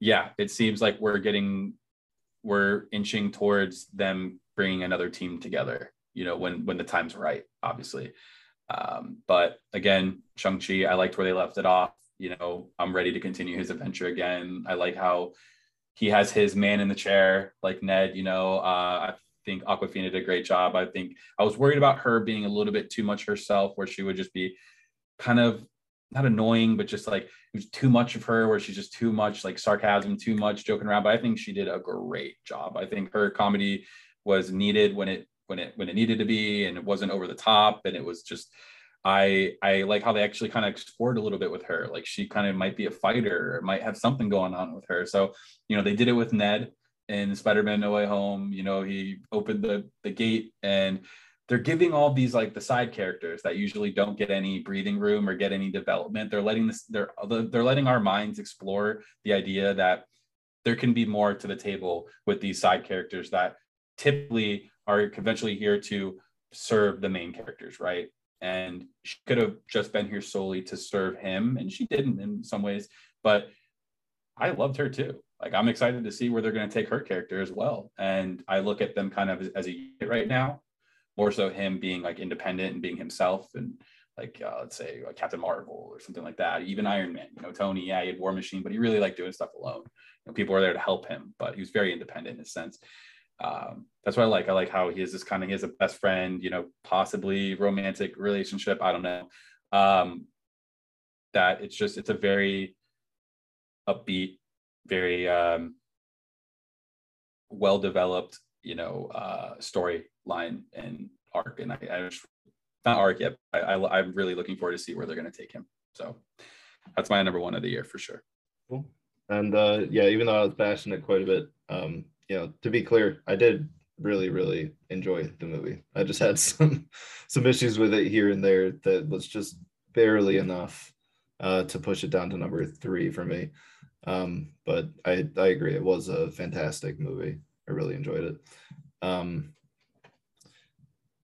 yeah, it seems like we're getting, we're inching towards them bringing another team together, you know, when, when the time's right, obviously. Um, but again, Shang Chi, I liked where they left it off. You know, I'm ready to continue his adventure again. I like how he has his man in the chair, like Ned. You know, uh, I think Awkwafina did a great job. I think I was worried about her being a little bit too much herself, where she would just be kind of not annoying, but just like it was too much of her, where she's just too much like sarcasm, too much joking around. But I think she did a great job. I think her comedy was needed when it when it when it needed to be, and it wasn't over the top, and it was just I I like how they actually kind of explored a little bit with her. Like she kind of might be a fighter or might have something going on with her. So, you know, they did it with Ned in Spider-Man No Way Home. You know, he opened the the gate and they're giving all these like the side characters that usually don't get any breathing room or get any development. They're letting this they're they're letting our minds explore the idea that there can be more to the table with these side characters that typically are conventionally here to serve the main characters, right? And she could have just been here solely to serve him, and she didn't in some ways, but I loved her too. Like I'm excited to see where they're going to take her character as well. And I look at them kind of as, as a unit right now, more so him being like independent and being himself and like uh, let's say like Captain Marvel or something like that. Even Iron Man, you know, Tony, yeah, he had War Machine, but he really liked doing stuff alone. You know, people were there to help him, but he was very independent in a sense. Um, that's what I like. I like how he is this kind of he has a best friend, you know, possibly romantic relationship. I don't know. Um, that it's just it's a very upbeat, very um, well developed, you know, uh, storyline and arc. And I, I not arc yet. I, I I'm really looking forward to see where they're going to take him. So that's my number one of the year for sure. Cool. And uh, yeah, even though I was bashing it quite a bit, um, you know, to be clear, I did really, really enjoy the movie. I just had some some issues with it here and there that was just barely enough uh, to push it down to number three for me. Um, but I I agree, it was a fantastic movie. I really enjoyed it. Um,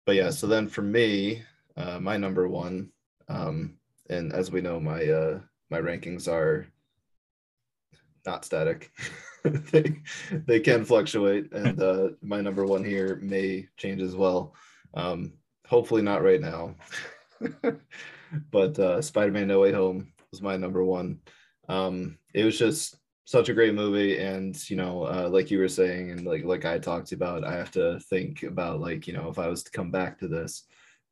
but yeah, so then for me, uh, my number one, um, and as we know, my uh, my rankings are not static. they, they can fluctuate, and uh, my number one here may change as well. Um, hopefully not right now, but uh, Spider-Man: No Way Home was my number one. Um, it was just such a great movie, and you know, uh, like you were saying, and like like I talked about, I have to think about like you know if I was to come back to this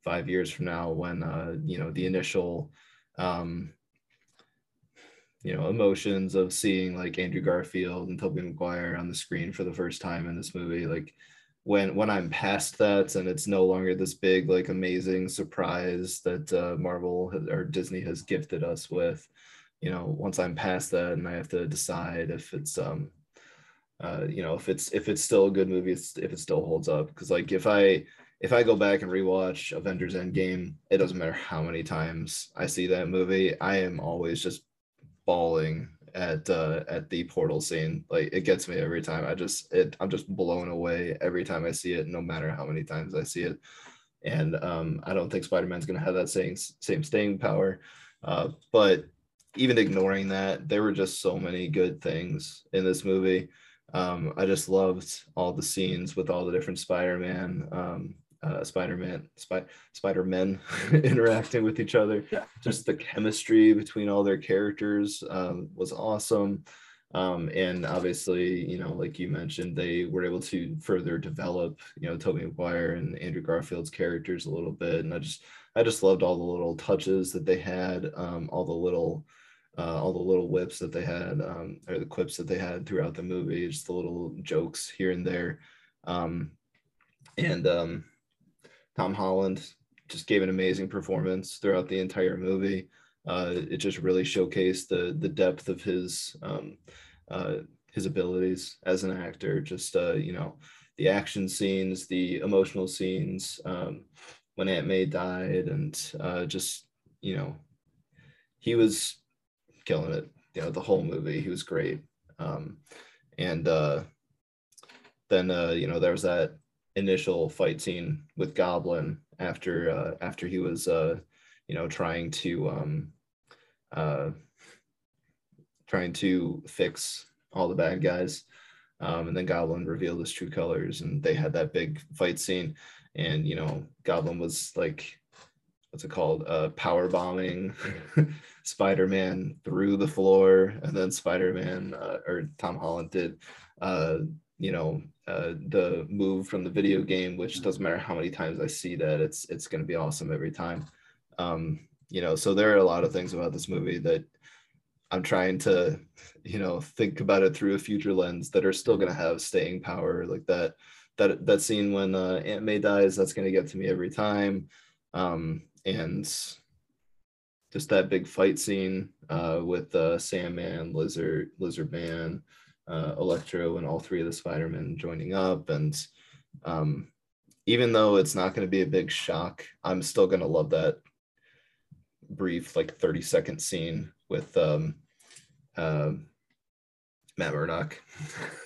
five years from now when uh, you know the initial um, you know emotions of seeing like Andrew Garfield and Tobey Maguire on the screen for the first time in this movie like when when I'm past that and it's no longer this big like amazing surprise that uh, Marvel or Disney has gifted us with you know once I'm past that and I have to decide if it's um uh, you know if it's if it's still a good movie if it still holds up because like if I if I go back and rewatch Avengers Endgame, it doesn't matter how many times I see that movie, I am always just bawling at uh, at the portal scene. Like it gets me every time. I just it I'm just blown away every time I see it, no matter how many times I see it. And um, I don't think Spider-Man's gonna have that same same staying power. Uh, but even ignoring that, there were just so many good things in this movie. Um, I just loved all the scenes with all the different Spider-Man. Um, uh, Spider-Man, Spy- Spider-Men interacting with each other. Yeah. Just the chemistry between all their characters um, was awesome. Um, and obviously, you know, like you mentioned, they were able to further develop, you know, Tobey Maguire and Andrew Garfield's characters a little bit. And I just, I just loved all the little touches that they had, um, all the little, uh, all the little whips that they had, um, or the quips that they had throughout the movie, just the little jokes here and there. Um, and um, Tom Holland just gave an amazing performance throughout the entire movie. Uh, it just really showcased the the depth of his um, uh, his abilities as an actor. Just uh, you know, the action scenes, the emotional scenes um, when Aunt May died, and uh, just you know, he was killing it. You know, the whole movie, he was great. Um, and uh, then uh, you know, there was that initial fight scene with Goblin after uh, after he was uh, you know trying to um, uh, trying to fix all the bad guys. Um, and then Goblin revealed his true colors, and they had that big fight scene. And you know, Goblin was like, what's it called? Uh, power bombing Spider-Man through the floor, and then Spider-Man uh, or Tom Holland did, uh, you know, uh, the move from the video game, which doesn't matter how many times I see that, it's it's going to be awesome every time. Um, you know, so there are a lot of things about this movie that I'm trying to, you know, think about it through a future lens that are still going to have staying power, like that that that scene when uh, Aunt May dies. That's going to get to me every time. Um, and just that big fight scene uh, with uh, Sandman, Lizard, Lizard Man, uh, Electro, and all three of the Spider-Men joining up. And um, even though it's not going to be a big shock, I'm still going to love that brief, like 30 second scene with um, uh, Matt Murdock.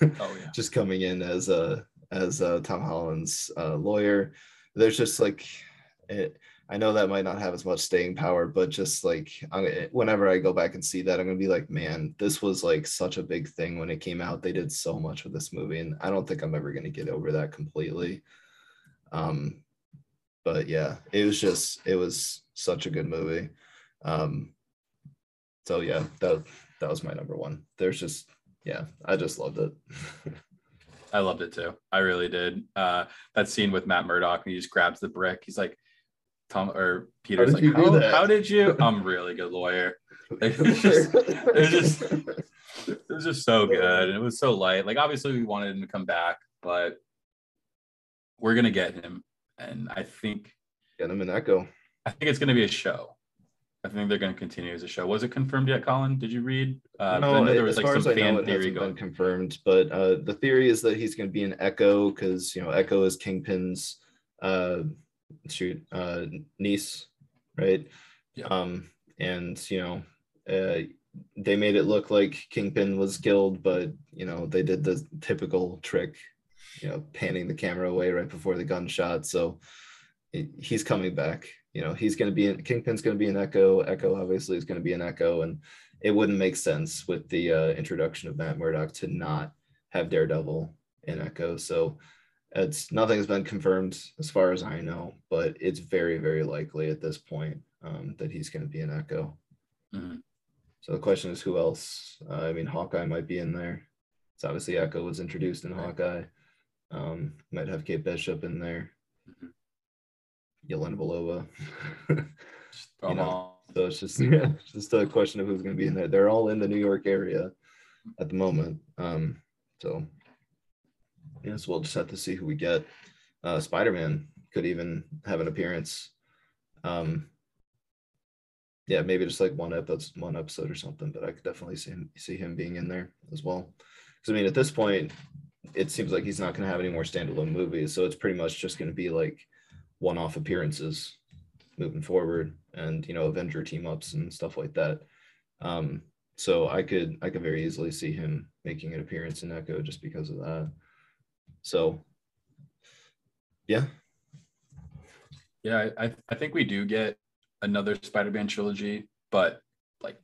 Oh yeah. just coming in as a as a Tom Holland's uh, lawyer. There's just like it, I know that might not have as much staying power, but just like I'm, whenever I go back and see that, I'm gonna be like, man, this was like such a big thing when it came out. They did so much with this movie, and I don't think I'm ever gonna get over that completely. Um, but yeah, it was just it was such a good movie. Um, so yeah, that that was my number one. There's just yeah, I just loved it. I loved it too. I really did. Uh, that scene with Matt Murdock, and he just grabs the brick. He's like, Tom or Peter's did like, how, how did you? I'm a really good lawyer. It was just, it was just, it was just so good, and it was so light. Like obviously we wanted him to come back, but we're gonna get him, and I think Get him an echo. I think it's gonna be a show. I think they're gonna continue as a show. Was it confirmed yet, Colin? Did you read? Uh, no, know there as was like far some as I know, fan it hasn't going. been confirmed. But uh, the theory is that he's going to be an Echo because you know Echo is Kingpin's uh, shoot uh, niece, right? Yeah. Um, and you know, uh, they made it look like Kingpin was killed, but you know they did the typical trick, you know, panning the camera away right before the gunshot. So he- he's coming back. You know, he's going to be in, Kingpin's going to be an Echo. Echo obviously is going to be an Echo, and it wouldn't make sense with the uh, introduction of Matt Murdock to not have Daredevil in Echo. So it's nothing's been confirmed as far as I know, but it's very, very likely at this point um, that he's going to be an Echo. Mhm. So the question is, who else? Uh, I mean, Hawkeye might be in there. It's obviously Echo was introduced in Hawkeye. Um, might have Kate Bishop in there. Mhm. Yelena Belova. Just throw know. So it's just yeah, it's just a question of who's going to be in there. They're all in the New York area at the moment. Um, so yes, we'll just have to see who we get. Uh, Spider Man could even have an appearance. Um, yeah, maybe just like one episode, one episode or something. But I could definitely see him see him being in there as well. Because I mean, at this point, it seems like he's not going to have any more standalone movies, so it's pretty much just going to be like one-off appearances moving forward and you know avenger team ups and stuff like that um so i could i could very easily see him making an appearance in echo just because of that so yeah Yeah, I, I- think we do get another Spider-Man trilogy, but like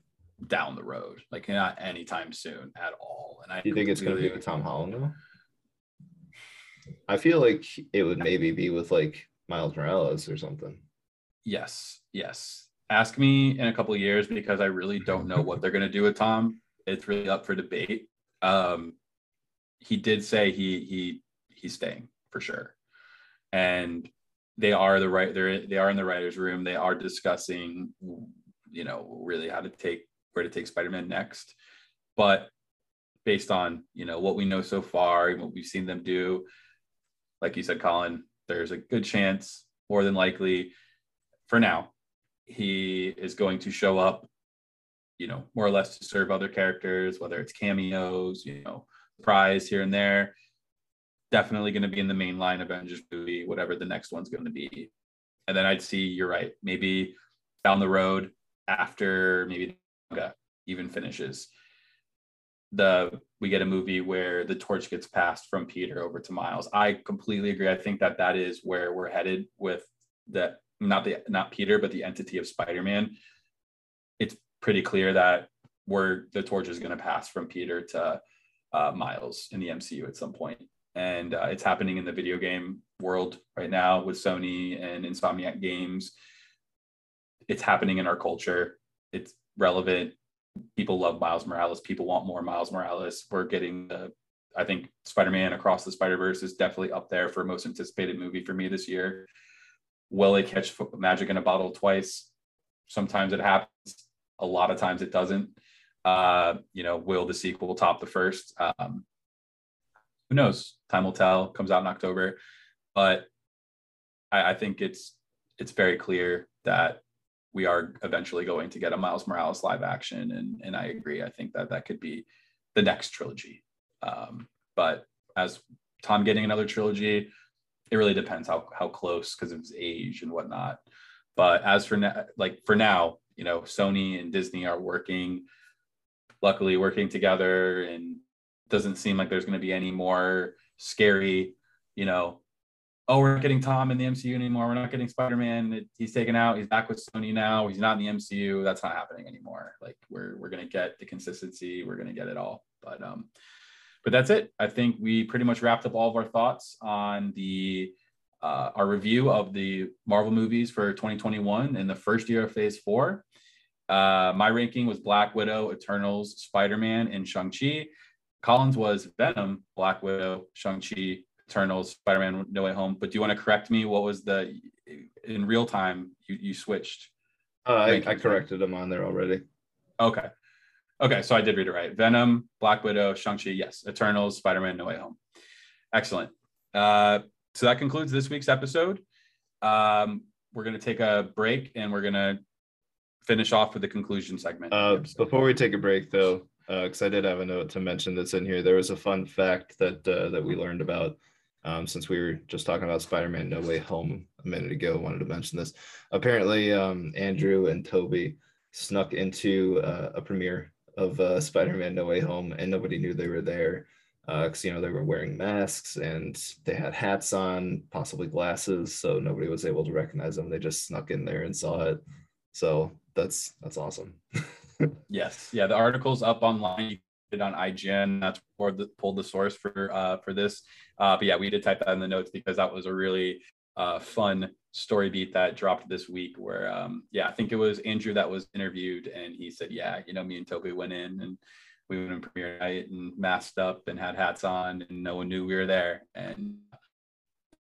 down the road, like not anytime soon at all. And I do you think it's going to be with tom holland though i feel like it would maybe be with like miles morales or something Yes, yes. Ask me in a couple of years because I really don't know what they're going to do with Tom. It's really up for debate. Um, he did say he he he's staying for sure, and they are the right they're they are in the writers' room. They are discussing, you know, really how to take where to take Spider-Man next. But based on you know what we know so far and what we've seen them do, like you said, Colin, there's a good chance, more than likely, for now, he is going to show up, you know, more or less to serve other characters, whether it's cameos, you know, surprise here and there. Definitely going to be in the mainline Avengers movie, whatever the next one's going to be. And then I'd see, you're right, maybe down the road after maybe even finishes, the we get a movie where the torch gets passed from Peter over to Miles. I completely agree. I think that that is where we're headed with that not the not Peter, but the entity of Spider-Man. It's pretty clear that we're the torch is going to pass from Peter to uh, Miles in the MCU at some point, and uh, it's happening in the video game world right now with Sony and Insomniac Games. It's happening in our culture. It's relevant. People love Miles Morales. People want more Miles Morales. We're getting the. I think Spider-Man Across the Spider-Verse is definitely up there for most anticipated movie for me this year will it catch magic in a bottle twice sometimes it happens a lot of times it doesn't uh you know will the sequel top the first um who knows time will tell comes out in october but i, I think it's it's very clear that we are eventually going to get a Miles Morales live action, and and I agree. I think that that could be the next trilogy. Um, but as Tom getting another trilogy, it really depends how how close because of his age and whatnot. But as for now, like for now, you know, Sony and Disney are working, luckily working together, and doesn't seem like there's going to be any more scary, you know, oh, we're not getting Tom in the MCU anymore. We're not getting Spider Man. He's taken out. He's back with Sony now. He's not in the MCU. That's not happening anymore. Like we're we're gonna get the consistency. We're gonna get it all. But um, but that's it. I think we pretty much wrapped up all of our thoughts on the uh, our review of the Marvel movies for 2021 in the first year of Phase Four. Uh, my ranking was Black Widow, Eternals, Spider Man, and Shang Chi. Colin's was Venom, Black Widow, Shang Chi, Eternals, Spider Man, No Way Home. But do you want to correct me? What was the in real time you you switched? Uh, I, I corrected them on there already. Okay. Okay, so I did read it right. Venom, Black Widow, Shang-Chi, yes. Eternals, Spider-Man, No Way Home. Excellent. Uh, so that concludes this week's episode. Um, we're going to take a break and we're going to finish off with the conclusion segment. Uh, before we take a break, though, because uh, I did have a note to mention that's in here, there was a fun fact that uh, that we learned about um, since we were just talking about Spider-Man No Way Home a minute ago. Wanted to mention this. Apparently, um, Andrew and Tobey snuck into uh, a premiere of uh, Spider-Man No Way Home, and nobody knew they were there because uh, you know they were wearing masks and they had hats on, possibly glasses, so nobody was able to recognize them. They just snuck in there and saw it. So that's that's awesome. yes, yeah, the article's up online. It on IGN. That's where the, pulled the source for uh, for this. Uh, but yeah, we did type that in the notes because that was a really uh, fun story beat that dropped this week where um yeah i think it was andrew that was interviewed and he said yeah you know me and Tobey went in and we went in premiere night and masked up and had hats on and no one knew we were there and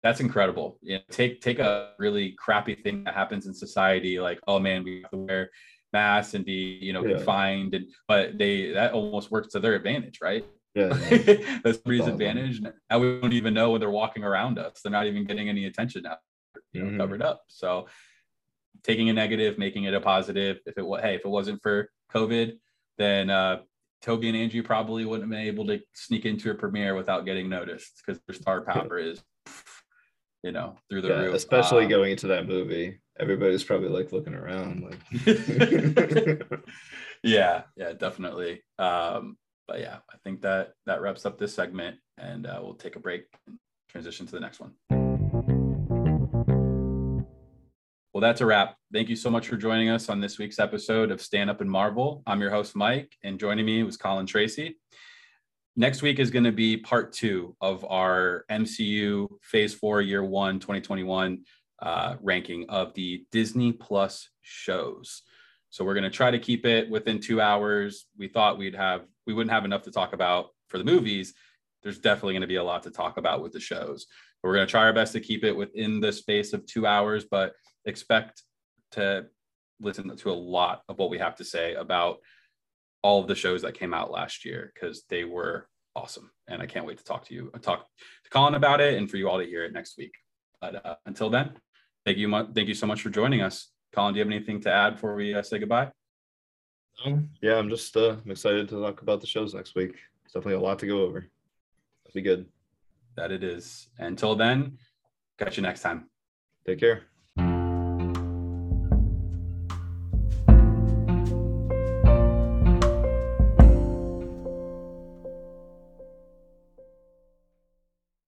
that's incredible you know take take a really crappy thing that happens in society like oh man we have to wear masks and be you know yeah. confined and but they that almost works to their advantage right yeah, that's somebody's advantage. Now we don't even know when they're walking around us. They're not even getting any attention now you know, mm-hmm. covered up. So taking a negative, making it a positive. If it was, hey, if it wasn't for COVID, then uh, Tobey and Angie probably wouldn't have been able to sneak into a premiere without getting noticed because their star power is, you know, through the yeah, roof. Especially um, going into that movie, everybody's probably like looking around, like. yeah, yeah, definitely. Um, but yeah, I think that that wraps up this segment, and uh, we'll take a break and transition to the next one. Well, that's a wrap. Thank you so much for joining us on this week's episode of Stan Up and Marvel. I'm your host, Mike, and joining me was Colin Tracy. Next week is going to be part two of our MCU Phase 4 Year 1 2021 uh, ranking of the Disney Plus shows. So we're going to try to keep it within two hours. We thought we'd have we wouldn't have enough to talk about for the movies. There's definitely going to be a lot to talk about with the shows. But we're going to try our best to keep it within the space of two hours. But expect to listen to a lot of what we have to say about all of the shows that came out last year because they were awesome. And I can't wait to talk to you, talk to Colin about it, and for you all to hear it next week. But uh, until then, thank you, thank you so much for joining us. Colin, do you have anything to add before we uh, say goodbye? Um, yeah, I'm just uh, I'm excited to talk about the shows next week. It's definitely a lot to go over. That'll be good. That it is. Until then, catch you next time. Take care.